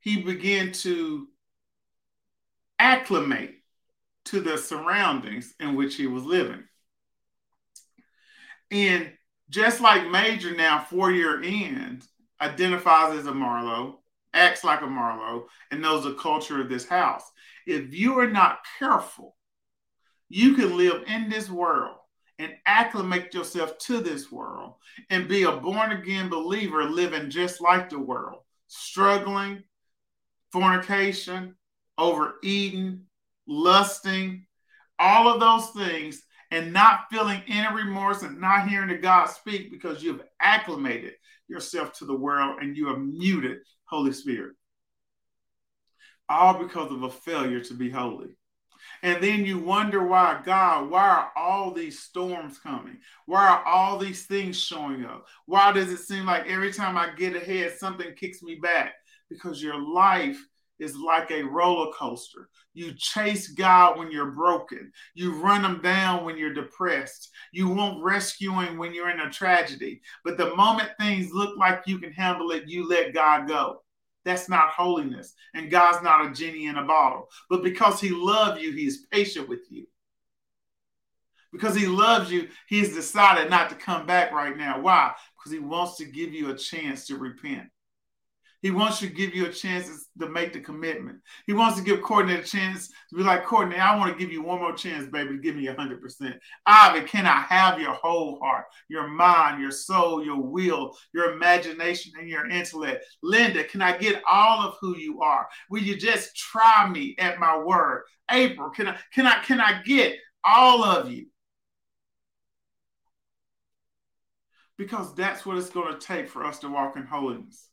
he began to acclimate to the surroundings in which he was living. And just like Major now, four year end, identifies as a Marlowe, acts like a Marlowe, and knows the culture of this house. If you are not careful, you can live in this world and acclimate yourself to this world and be a born again believer living just like the world, struggling, fornication, overeating, lusting, all of those things, and not feeling any remorse and not hearing the God speak because you've acclimated yourself to the world and you have muted Holy Spirit. All because of a failure to be holy. And then you wonder why, God, why are all these storms coming? Why are all these things showing up? Why does it seem like every time I get ahead, something kicks me back? Because your life is like a roller coaster. You chase God when you're broken. You run him down when you're depressed. You won't rescue him when you're in a tragedy. But the moment things look like you can handle it, you let God go. That's not holiness. And God's not a genie in a bottle. But because he loves you, he is patient with you. Because he loves you, he's decided not to come back right now. Why? Because he wants to give you a chance to repent. He wants to give you a chance to make the commitment. He wants to give Courtney a chance to be like, Courtney, I want to give you one more chance, baby, give me 100%. Ivan, can I have your whole heart, your mind, your soul, your will, your imagination, and your intellect? Linda, can I get all of who you are? Will you just try me at my word? April, can I, can I, can I get all of you? Because that's what it's going to take for us to walk in holiness.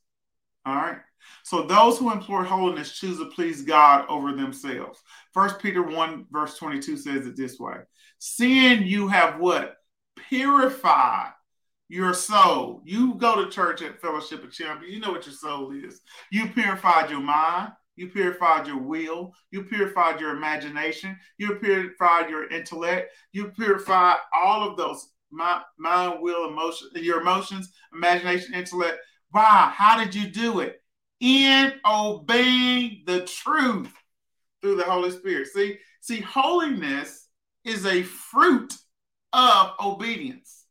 All right. So those who employ holiness choose to please God over themselves. First Peter 1, verse 22 says it this way. Seeing you have what? Purified your soul. You go to church at Fellowship of Champions. You know what your soul is. You purified your mind. You purified your will. You purified your imagination. You purified your intellect. You purified all of those mind, mind will, emotion, your emotions, imagination, intellect why? How did you do it? In obeying the truth through the Holy Spirit. See, see, holiness is a fruit of obedience.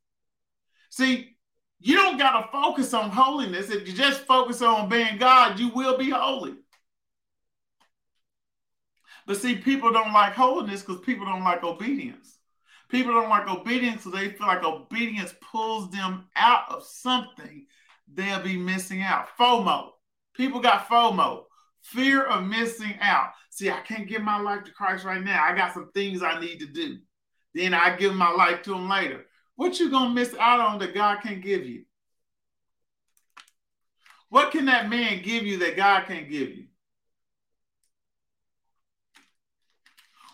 See, you don't got to focus on holiness. If you just focus on being God, you will be holy. But see, people don't like holiness because people don't like obedience. People don't like obedience because they feel like obedience pulls them out of something they'll be missing out. FOMO. People got FOMO, fear of missing out. See, I can't give my life to Christ right now. I got some things I need to do. Then I give my life to him later. What you gonna miss out on that God can't give you? What can that man give you that God can't give you?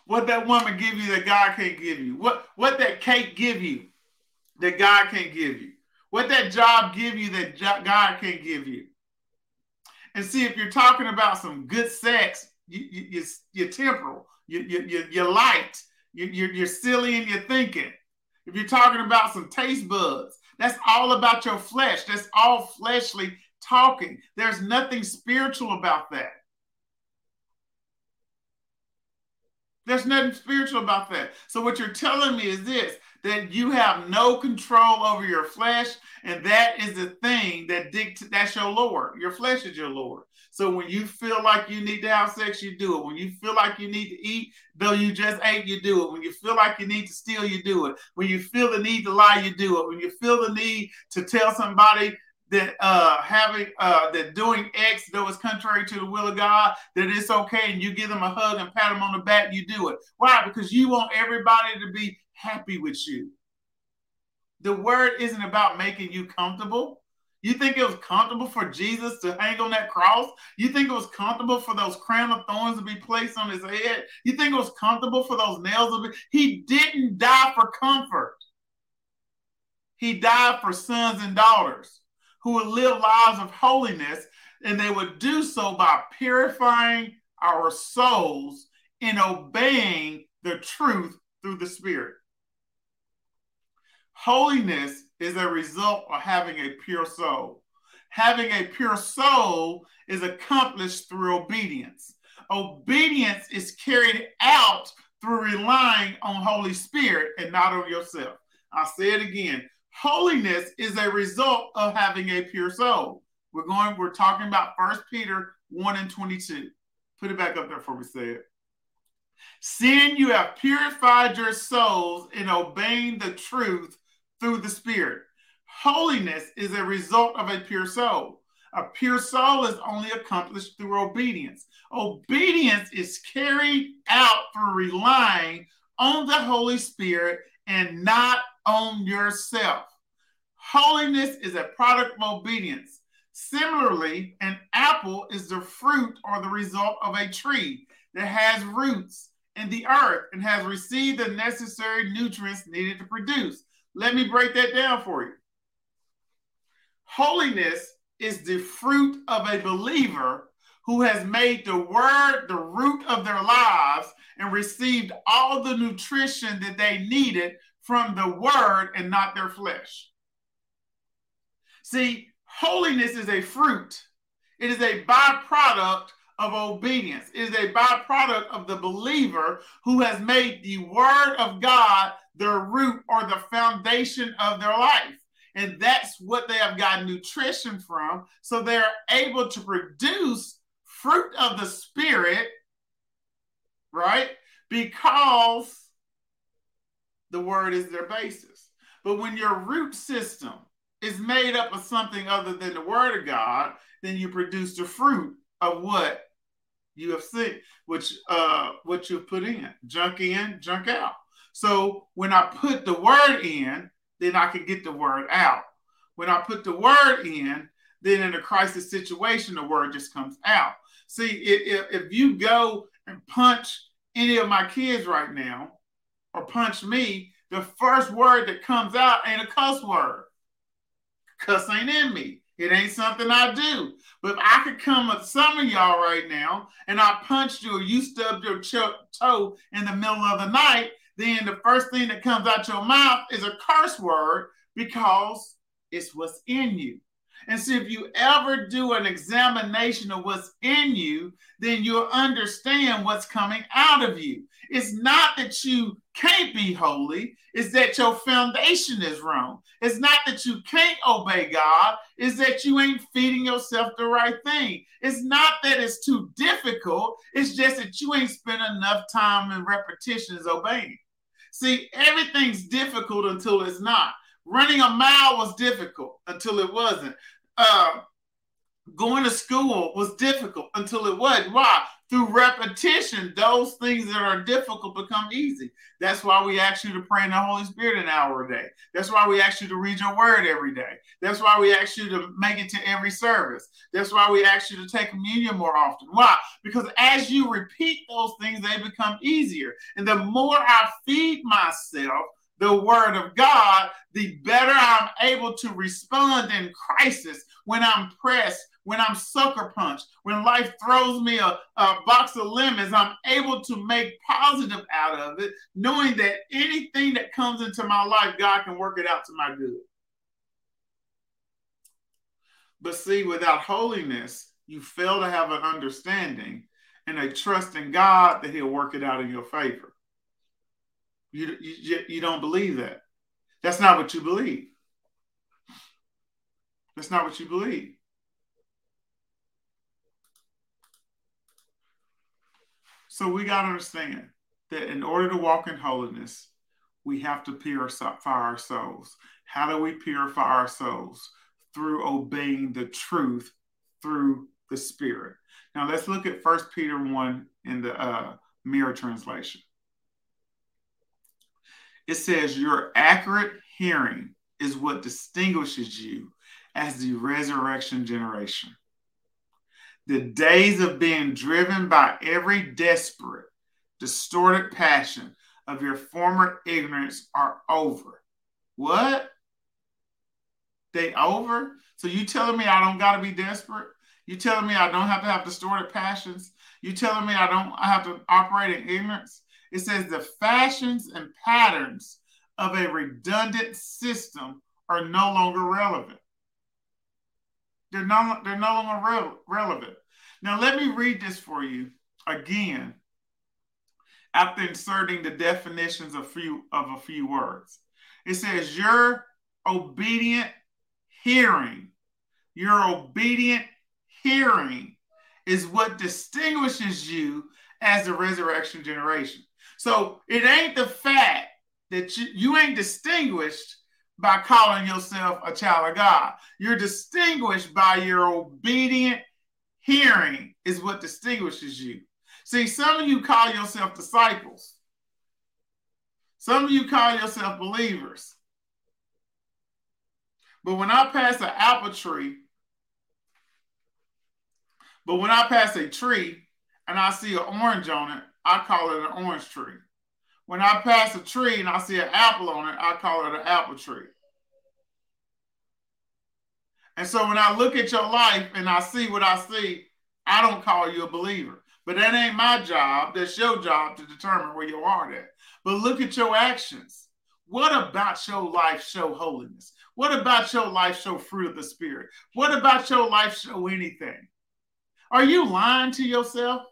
What that woman give you that God can't give you? What what that cake give you that God can't give you? What that job give you that God can't give you? And see, if you're talking about some good sex, you, you, you, are temporal, you, you, you're light, you, you're, you're silly in your thinking. If you're talking about some taste buds, that's all about your flesh. That's all fleshly talking. There's nothing spiritual about that. There's nothing spiritual about that. So, what you're telling me is this that you have no control over your flesh, and that is the thing that dict- that's your Lord. Your flesh is your Lord. So when you feel like you need to have sex, you do it. When you feel like you need to eat, though you just ate, you do it. When you feel like you need to steal, you do it. When you feel the need to lie, you do it. When you feel the need to tell somebody that uh having uh that doing X though is contrary to the will of God, that it's okay, and you give them a hug and pat them on the back, you do it. Why? Because you want everybody to be happy with you. The word isn't about making you comfortable. You think it was comfortable for Jesus to hang on that cross? You think it was comfortable for those crown of thorns to be placed on his head? You think it was comfortable for those nails to be? He didn't die for comfort. He died for sons and daughters who would live lives of holiness, and they would do so by purifying our souls in obeying the truth through the Spirit. Holiness is a result of having a pure soul. Having a pure soul is accomplished through obedience. Obedience is carried out through relying on Holy Spirit and not on yourself. I'll say it again. Holiness is a result of having a pure soul. We're going, we're talking about First Peter 1 and 22. Put it back up there before we say it. Seeing you have purified your souls in obeying the truth through the Spirit. Holiness is a result of a pure soul. A pure soul is only accomplished through obedience. Obedience is carried out through relying on the Holy Spirit and not on yourself. Holiness is a product of obedience. Similarly, an apple is the fruit or the result of a tree that has roots in the earth and has received the necessary nutrients needed to produce. Let me break that down for you. Holiness is the fruit of a believer who has made the word the root of their lives and received all the nutrition that they needed from the word and not their flesh. See, holiness is a fruit, it is a byproduct of obedience, it is a byproduct of the believer who has made the word of God their root or the foundation of their life. And that's what they have gotten nutrition from. So they're able to produce fruit of the Spirit, right? Because the word is their basis. But when your root system is made up of something other than the word of God, then you produce the fruit of what you have seen, which uh what you've put in. Junk in, junk out. So when I put the word in, then I can get the word out. When I put the word in, then in a crisis situation, the word just comes out. See, if, if you go and punch any of my kids right now, or punch me, the first word that comes out ain't a cuss word. Cuss ain't in me. It ain't something I do. But if I could come with some of y'all right now and I punched you or you stubbed your toe in the middle of the night, then the first thing that comes out your mouth is a curse word because it's what's in you. And see, if you ever do an examination of what's in you, then you'll understand what's coming out of you. It's not that you can't be holy, it's that your foundation is wrong. It's not that you can't obey God, it's that you ain't feeding yourself the right thing. It's not that it's too difficult, it's just that you ain't spent enough time and repetitions obeying. See, everything's difficult until it's not. Running a mile was difficult until it wasn't. Uh, going to school was difficult until it wasn't. Why? Through repetition, those things that are difficult become easy. That's why we ask you to pray in the Holy Spirit an hour a day. That's why we ask you to read your word every day. That's why we ask you to make it to every service. That's why we ask you to take communion more often. Why? Because as you repeat those things, they become easier. And the more I feed myself, the word of God, the better I'm able to respond in crisis when I'm pressed, when I'm sucker punched, when life throws me a, a box of lemons, I'm able to make positive out of it, knowing that anything that comes into my life, God can work it out to my good. But see, without holiness, you fail to have an understanding and a trust in God that He'll work it out in your favor. You, you, you don't believe that. That's not what you believe. That's not what you believe. So we got to understand that in order to walk in holiness, we have to purify our souls. How do we purify our souls? Through obeying the truth through the Spirit. Now let's look at First Peter 1 in the uh, mirror translation. It says, Your accurate hearing is what distinguishes you as the resurrection generation. The days of being driven by every desperate, distorted passion of your former ignorance are over. What? They over? So you telling me I don't got to be desperate? You telling me I don't have to have distorted passions? You telling me I don't I have to operate in ignorance? It says the fashions and patterns of a redundant system are no longer relevant. They're no, they're no longer re- relevant. Now, let me read this for you again after inserting the definitions of, few, of a few words. It says, Your obedient hearing, your obedient hearing is what distinguishes you as the resurrection generation. So it ain't the fact that you, you ain't distinguished by calling yourself a child of God. You're distinguished by your obedient hearing, is what distinguishes you. See, some of you call yourself disciples, some of you call yourself believers. But when I pass an apple tree, but when I pass a tree and I see an orange on it, I call it an orange tree. When I pass a tree and I see an apple on it, I call it an apple tree. And so when I look at your life and I see what I see, I don't call you a believer. But that ain't my job. That's your job to determine where you are at. But look at your actions. What about your life show holiness? What about your life show fruit of the Spirit? What about your life show anything? Are you lying to yourself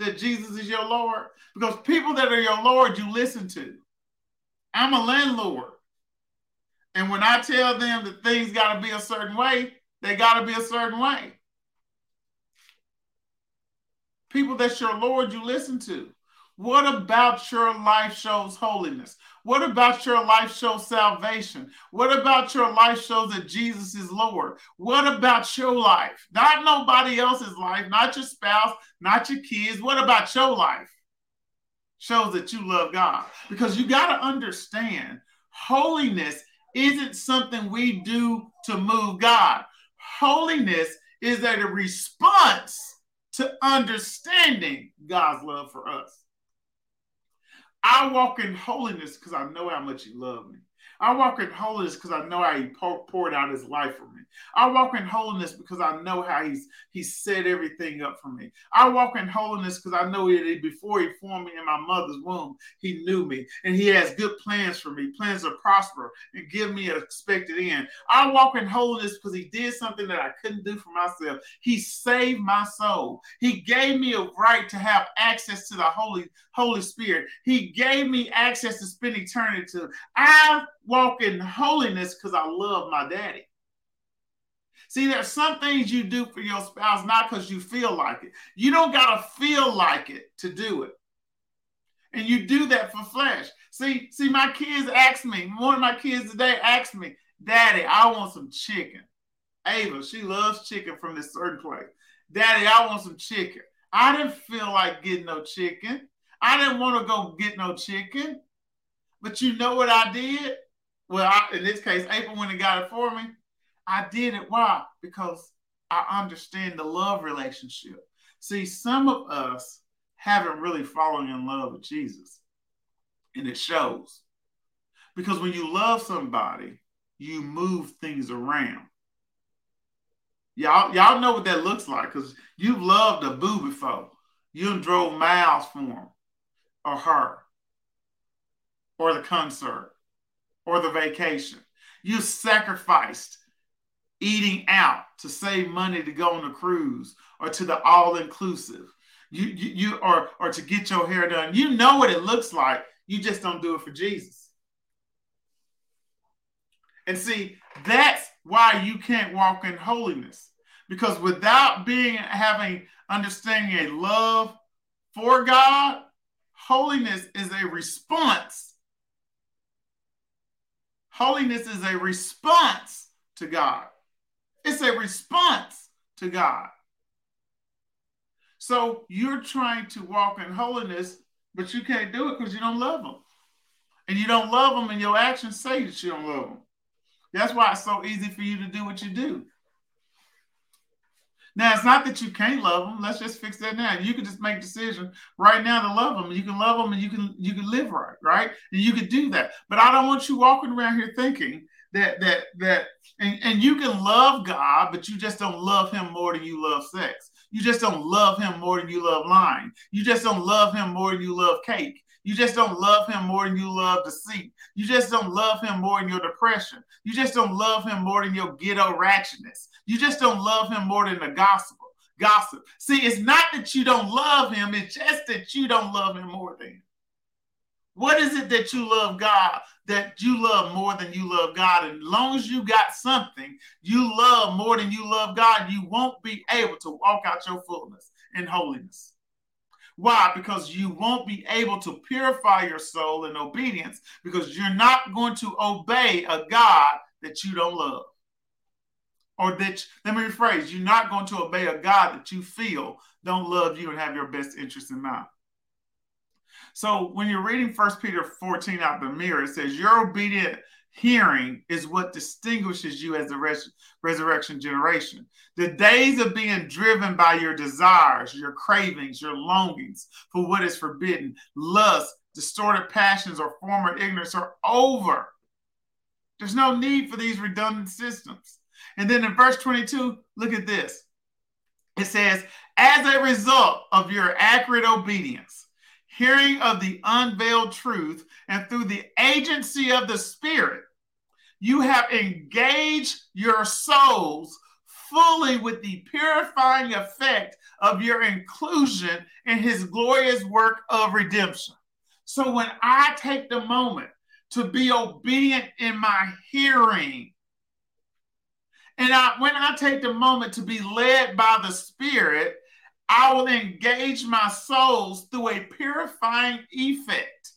that Jesus is your Lord? Because people that are your Lord, you listen to. I'm a landlord. And when I tell them that things got to be a certain way, they got to be a certain way. People that's your Lord, you listen to. What about your life shows holiness? What about your life shows salvation? What about your life shows that Jesus is Lord? What about your life? Not nobody else's life, not your spouse, not your kids. What about your life? Shows that you love God. Because you got to understand holiness isn't something we do to move God. Holiness is a response to understanding God's love for us. I walk in holiness because I know how much you love me. I walk in holiness because I know how He poured out His life for me. I walk in holiness because I know how He's He set everything up for me. I walk in holiness because I know that before He formed me in my mother's womb, He knew me and He has good plans for me, plans to prosper and give me an expected end. I walk in holiness because He did something that I couldn't do for myself. He saved my soul. He gave me a right to have access to the Holy Holy Spirit. He gave me access to spend eternity. I walk in holiness because I love my daddy. See, there's some things you do for your spouse not because you feel like it. You don't got to feel like it to do it. And you do that for flesh. See, see, my kids asked me, one of my kids today asked me, Daddy, I want some chicken. Ava, she loves chicken from this certain place. Daddy, I want some chicken. I didn't feel like getting no chicken. I didn't want to go get no chicken. But you know what I did? Well, I, in this case, April went and got it for me. I did it. Why? Because I understand the love relationship. See, some of us haven't really fallen in love with Jesus, and it shows. Because when you love somebody, you move things around. Y'all, y'all know what that looks like because you've loved a boo before. You drove miles for him or her or the concert or the vacation. You sacrificed eating out to save money to go on a cruise or to the all inclusive. You, you, you or or to get your hair done. You know what it looks like. You just don't do it for Jesus. And see, that's why you can't walk in holiness. Because without being having understanding a love for God, holiness is a response. Holiness is a response to God. It's a response to God. So you're trying to walk in holiness, but you can't do it because you don't love them. And you don't love them, and your actions say that you don't love them. That's why it's so easy for you to do what you do. Now it's not that you can't love them. Let's just fix that now. You can just make a decision right now to love them. You can love them, and you can you can live right, right? And you can do that. But I don't want you walking around here thinking that that that and, and you can love God, but you just don't love him more than you love sex. You just don't love him more than you love lying. You just don't love him more than you love cake. You just don't love him more than you love deceit. You just don't love him more than your depression. You just don't love him more than your ghetto ratchetness. You just don't love him more than the gospel. Gossip. See, it's not that you don't love him, it's just that you don't love him more than. What is it that you love God that you love more than you love God? And as long as you got something you love more than you love God, you won't be able to walk out your fullness in holiness. Why? Because you won't be able to purify your soul in obedience because you're not going to obey a God that you don't love. Or that, let me rephrase, you're not going to obey a God that you feel don't love you and have your best interest in mind. So when you're reading First Peter 14 out the mirror, it says, Your obedient hearing is what distinguishes you as the res- resurrection generation. The days of being driven by your desires, your cravings, your longings for what is forbidden, lust, distorted passions, or former ignorance are over. There's no need for these redundant systems. And then in verse 22, look at this. It says, as a result of your accurate obedience, hearing of the unveiled truth, and through the agency of the Spirit, you have engaged your souls fully with the purifying effect of your inclusion in his glorious work of redemption. So when I take the moment to be obedient in my hearing, and I, when I take the moment to be led by the Spirit, I will engage my souls through a purifying effect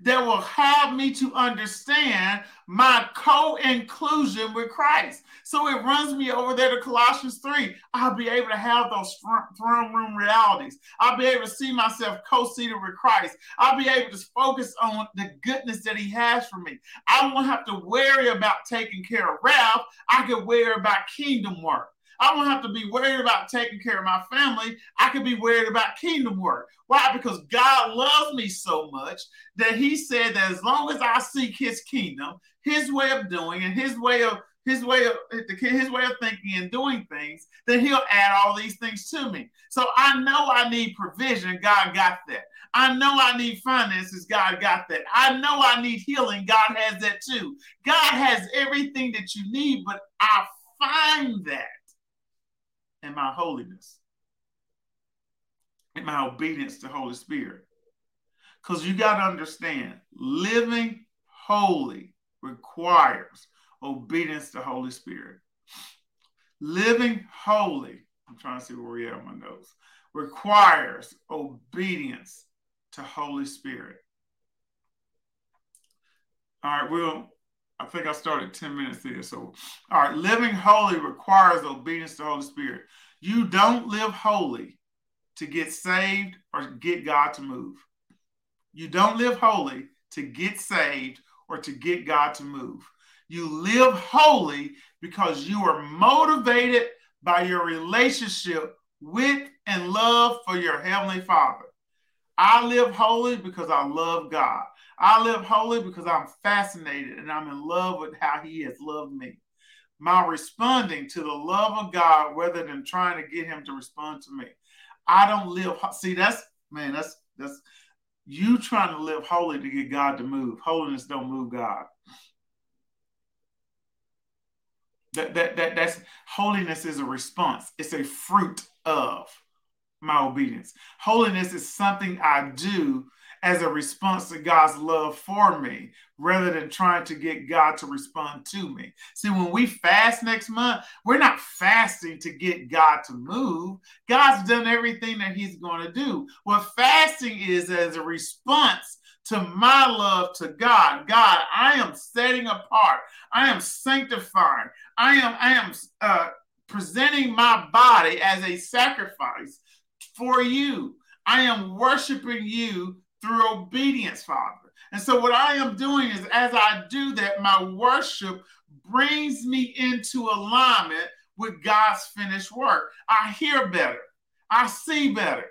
that will have me to understand my co-inclusion with Christ. So it runs me over there to Colossians 3. I'll be able to have those throne room realities. I'll be able to see myself co-seated with Christ. I'll be able to focus on the goodness that he has for me. I won't have to worry about taking care of Ralph. I can worry about kingdom work. I don't have to be worried about taking care of my family. I can be worried about kingdom work. Why? Because God loves me so much that He said that as long as I seek His kingdom, His way of doing, and His way of his way of his way of thinking and doing things, then he'll add all these things to me. So I know I need provision. God got that. I know I need finances. God got that. I know I need healing. God has that too. God has everything that you need, but I find that and my holiness and my obedience to Holy Spirit. Because you got to understand, living holy requires obedience to Holy Spirit. Living holy, I'm trying to see where we are on my notes, requires obedience to Holy Spirit. All right, we'll I think I started 10 minutes here. So, all right, living holy requires obedience to the Holy Spirit. You don't live holy to get saved or get God to move. You don't live holy to get saved or to get God to move. You live holy because you are motivated by your relationship with and love for your Heavenly Father. I live holy because I love God. I live holy because I'm fascinated and I'm in love with how He has loved me. My responding to the love of God rather than trying to get Him to respond to me. I don't live. See, that's man. That's that's you trying to live holy to get God to move. Holiness don't move God. That that that that's holiness is a response. It's a fruit of my obedience. Holiness is something I do as a response to God's love for me rather than trying to get God to respond to me. See, when we fast next month, we're not fasting to get God to move. God's done everything that He's going to do. What fasting is as a response to my love to God. God, I am setting apart. I am sanctifying. I am I am uh, presenting my body as a sacrifice for you. I am worshiping you through obedience, Father. And so, what I am doing is, as I do that, my worship brings me into alignment with God's finished work. I hear better, I see better.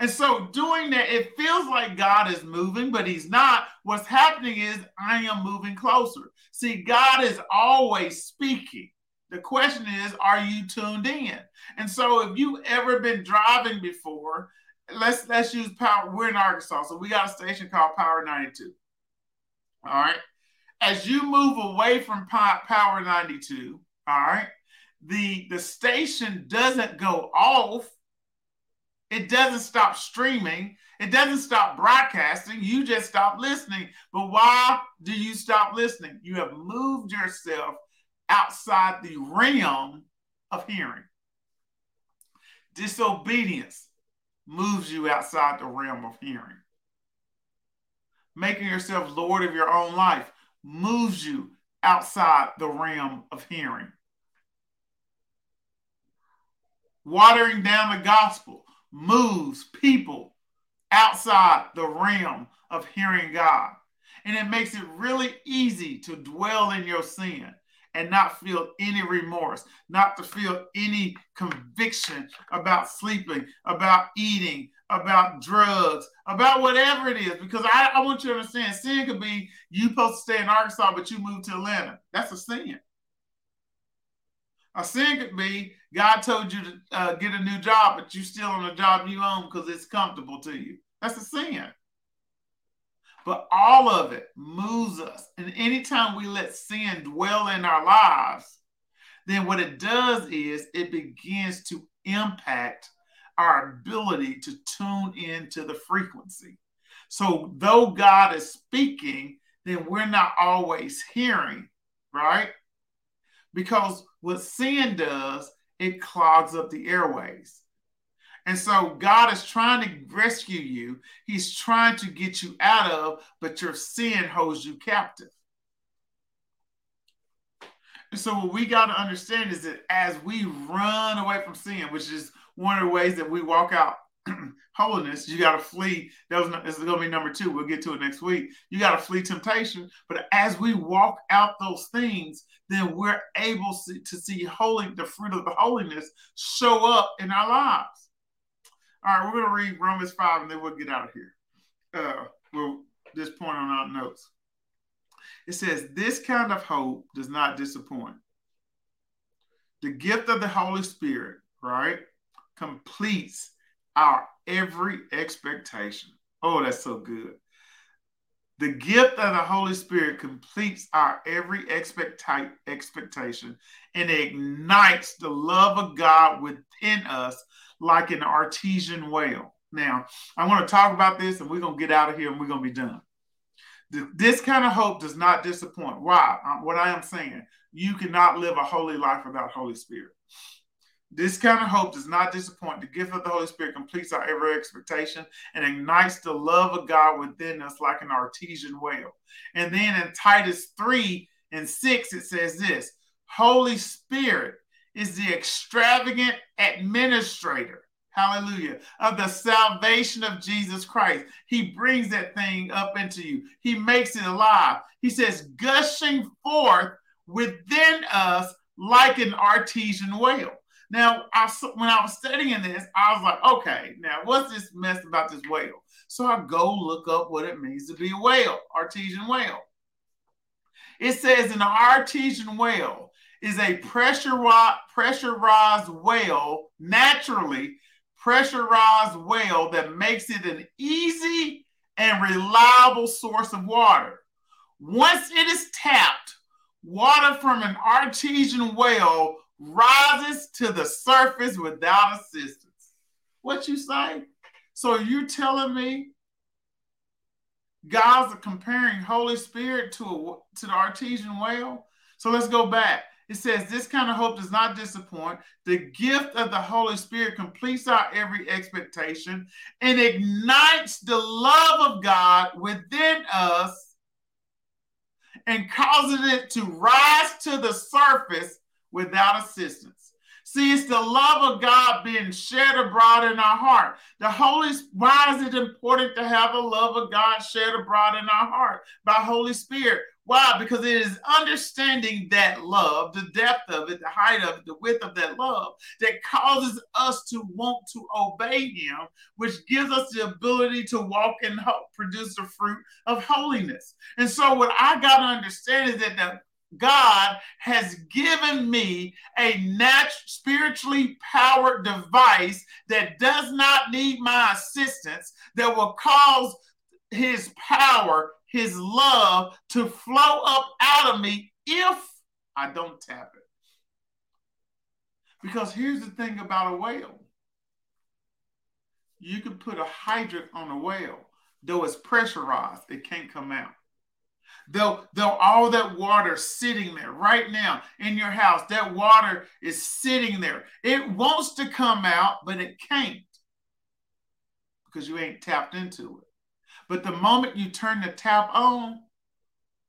And so, doing that, it feels like God is moving, but He's not. What's happening is I am moving closer. See, God is always speaking. The question is, are you tuned in? And so if you've ever been driving before, let's let's use power. We're in Arkansas, so we got a station called Power 92. All right. As you move away from Power 92, all right, the the station doesn't go off. It doesn't stop streaming. It doesn't stop broadcasting. You just stop listening. But why do you stop listening? You have moved yourself outside the realm of hearing. Disobedience moves you outside the realm of hearing. Making yourself Lord of your own life moves you outside the realm of hearing. Watering down the gospel moves people outside the realm of hearing God. And it makes it really easy to dwell in your sin and not feel any remorse, not to feel any conviction about sleeping, about eating, about drugs, about whatever it is. Because I, I want you to understand sin could be you supposed to stay in Arkansas, but you moved to Atlanta. That's a sin. A sin could be God told you to uh, get a new job, but you still on the job you own because it's comfortable to you. That's a sin. But all of it moves us. And anytime we let sin dwell in our lives, then what it does is it begins to impact our ability to tune into the frequency. So, though God is speaking, then we're not always hearing, right? Because what sin does, it clogs up the airways. And so God is trying to rescue you. He's trying to get you out of, but your sin holds you captive. And so what we got to understand is that as we run away from sin, which is one of the ways that we walk out holiness, you got to flee. That was this is going to be number two. We'll get to it next week. You got to flee temptation. But as we walk out those things, then we're able to see holy the fruit of the holiness show up in our lives. All right, we're going to read Romans 5 and then we'll get out of here. Uh, we'll just point on our notes. It says, This kind of hope does not disappoint. The gift of the Holy Spirit, right, completes our every expectation. Oh, that's so good. The gift of the Holy Spirit completes our every expecti- expectation and ignites the love of God within us like an artesian well. Now, I want to talk about this and we're going to get out of here and we're going to be done. This kind of hope does not disappoint. Why? Uh, what I am saying, you cannot live a holy life without Holy Spirit. This kind of hope does not disappoint. The gift of the Holy Spirit completes our every expectation and ignites the love of God within us like an artesian well. And then in Titus 3 and 6, it says this Holy Spirit is the extravagant administrator, hallelujah, of the salvation of Jesus Christ. He brings that thing up into you, He makes it alive. He says, gushing forth within us like an artesian well. Now, I, when I was studying this, I was like, okay, now what's this mess about this whale? So I go look up what it means to be a whale, artesian whale. It says an artesian whale is a pressurized, pressurized well, naturally pressurized well that makes it an easy and reliable source of water. Once it is tapped, water from an artesian well rises to the surface without assistance. What you say? So you telling me God's comparing Holy Spirit to a, to the artesian well? So let's go back. It says, This kind of hope does not disappoint. The gift of the Holy Spirit completes our every expectation and ignites the love of God within us and causes it to rise to the surface without assistance. See, it's the love of God being shed abroad in our heart. The Holy why is it important to have a love of God shed abroad in our heart by Holy Spirit? Why? Because it is understanding that love, the depth of it, the height of it, the width of that love, that causes us to want to obey Him, which gives us the ability to walk and produce the fruit of holiness. And so, what I got to understand is that the God has given me a natural, spiritually powered device that does not need my assistance, that will cause his power, his love to flow up out of me if I don't tap it. Because here's the thing about a whale you can put a hydrant on a whale, though it's pressurized, it can't come out. Though, though all that water sitting there right now in your house, that water is sitting there. It wants to come out, but it can't because you ain't tapped into it. But the moment you turn the tap on,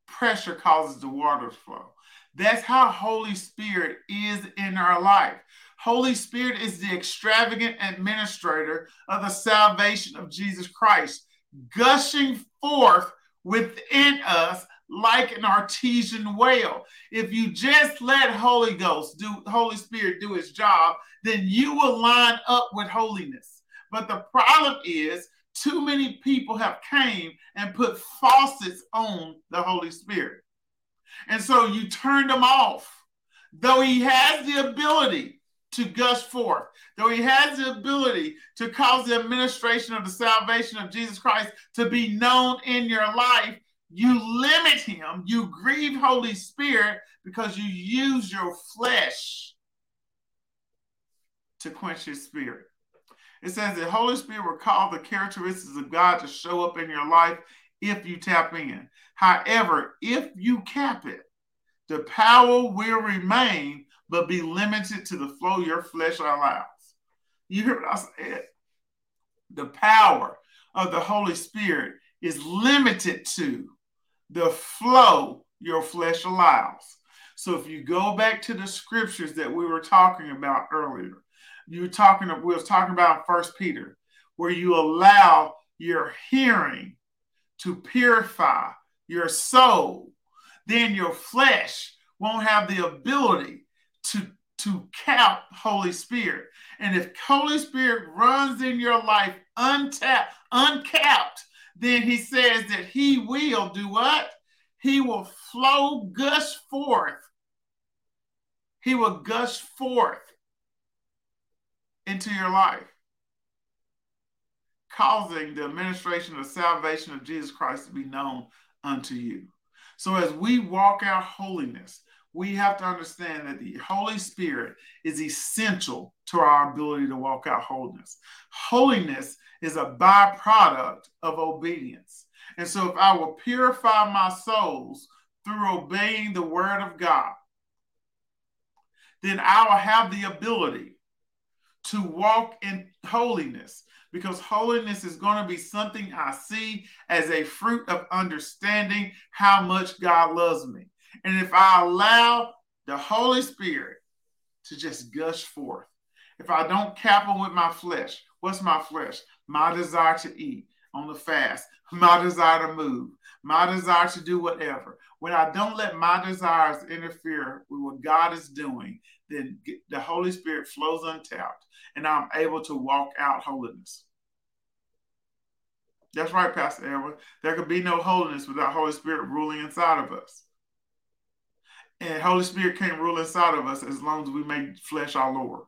pressure causes the water to flow. That's how Holy Spirit is in our life. Holy Spirit is the extravagant administrator of the salvation of Jesus Christ, gushing forth within us like an artesian well. If you just let Holy Ghost do Holy Spirit do his job, then you will line up with holiness. But the problem is too many people have came and put faucets on the Holy Spirit. And so you turned them off. Though he has the ability to gush forth, though he has the ability to cause the administration of the salvation of Jesus Christ to be known in your life, you limit him, you grieve Holy Spirit because you use your flesh to quench his spirit. It says that Holy Spirit will call the characteristics of God to show up in your life if you tap in. However, if you cap it, the power will remain, but be limited to the flow your flesh allows. You hear what I said? The power of the Holy Spirit is limited to the flow your flesh allows. So if you go back to the scriptures that we were talking about earlier, you were talking we was talking about First Peter, where you allow your hearing to purify your soul, then your flesh won't have the ability to count Holy Spirit. And if Holy Spirit runs in your life untapped, uncapped, then he says that he will do what? He will flow, gush forth. He will gush forth into your life, causing the administration of salvation of Jesus Christ to be known unto you. So as we walk out holiness, we have to understand that the Holy Spirit is essential to our ability to walk out holiness. Holiness is a byproduct of obedience. And so, if I will purify my souls through obeying the word of God, then I will have the ability to walk in holiness because holiness is going to be something I see as a fruit of understanding how much God loves me. And if I allow the Holy Spirit to just gush forth, if I don't cap them with my flesh, what's my flesh? My desire to eat on the fast, my desire to move, my desire to do whatever. When I don't let my desires interfere with what God is doing, then the Holy Spirit flows untapped and I'm able to walk out holiness. That's right, Pastor Edward. There could be no holiness without Holy Spirit ruling inside of us. And Holy Spirit can't rule inside of us as long as we make flesh our Lord.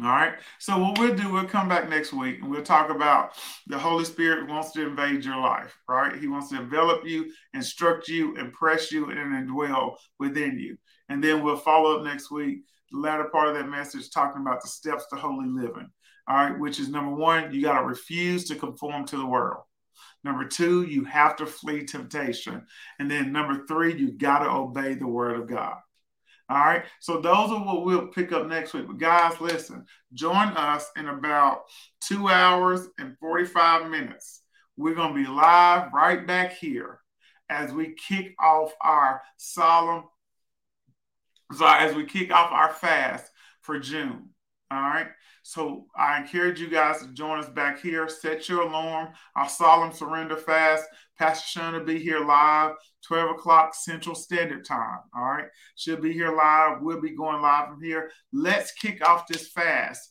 All right. So what we'll do, we'll come back next week and we'll talk about the Holy Spirit wants to invade your life, right? He wants to envelop you, instruct you, impress you, and indwell within you. And then we'll follow up next week, the latter part of that message, talking about the steps to holy living. All right, which is number one, you got to refuse to conform to the world. Number two, you have to flee temptation. And then number three, you got to obey the word of God. All right. So those are what we'll pick up next week. But guys, listen, join us in about two hours and 45 minutes. We're going to be live right back here as we kick off our solemn, sorry, as we kick off our fast for June. All right. So I encourage you guys to join us back here. Set your alarm. Our solemn surrender fast. Pastor Sean will be here live, 12 o'clock Central Standard Time. All right. She'll be here live. We'll be going live from here. Let's kick off this fast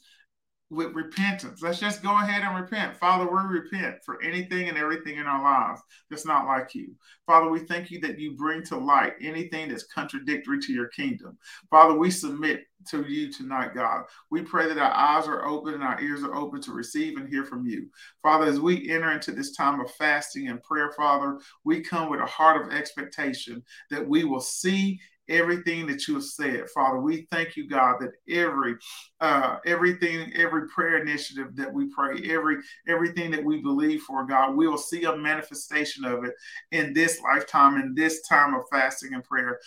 with repentance. Let's just go ahead and repent. Father, we repent for anything and everything in our lives that's not like you. Father, we thank you that you bring to light anything that's contradictory to your kingdom. Father, we submit to you tonight, God. We pray that our eyes are open and our ears are open to receive and hear from you. Father, as we enter into this time of fasting and prayer, Father, we come with a heart of expectation that we will see everything that you have said, Father. We thank you, God, that every uh, everything, every prayer initiative that we pray, every everything that we believe for, God, we will see a manifestation of it in this lifetime, in this time of fasting and prayer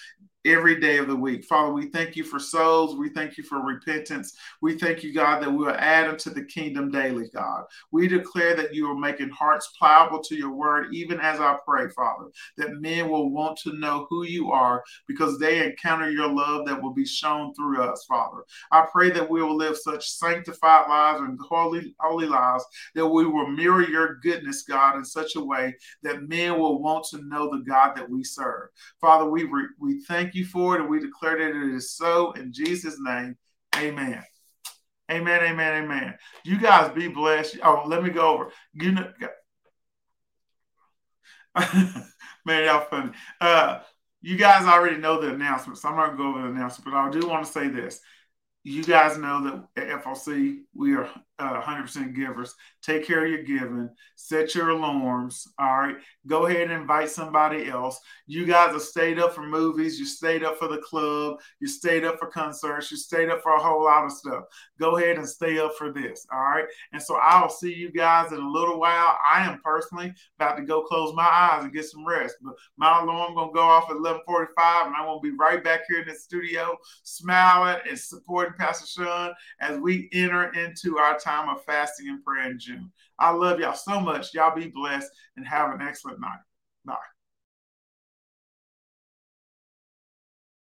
every day of the week. Father, we thank you for souls. We thank you for repentance. We thank you, God, that we will add them to the kingdom daily, God. We declare that you are making hearts pliable to your word, even as I pray, Father, that men will want to know who you are because they encounter your love that will be shown through us, Father. I pray that we will live such sanctified lives and holy, holy lives that we will mirror your goodness, God, in such a way that men will want to know the God that we serve. Father, we, re- we thank you for it, and we declare that it is so in Jesus' name. Amen. Amen. Amen. Amen. You guys be blessed. Oh, let me go over. You know, man, y'all funny. Uh, you guys already know the announcement, so I'm not going to go over the announcement, but I do want to say this you guys know that at FOC we are uh, 100% givers. Take care of your giving. Set your alarms. All right. Go ahead and invite somebody else. You guys have stayed up for movies. You stayed up for the club. You stayed up for concerts. You stayed up for a whole lot of stuff. Go ahead and stay up for this. All right. And so I'll see you guys in a little while. I am personally about to go close my eyes and get some rest. But my alarm going to go off at 1145 and I'm going to be right back here in the studio smiling and supporting Pastor Sean as we enter into our time of fasting and prayer in June. I love y'all so much. Y'all be blessed and have an excellent night. Bye.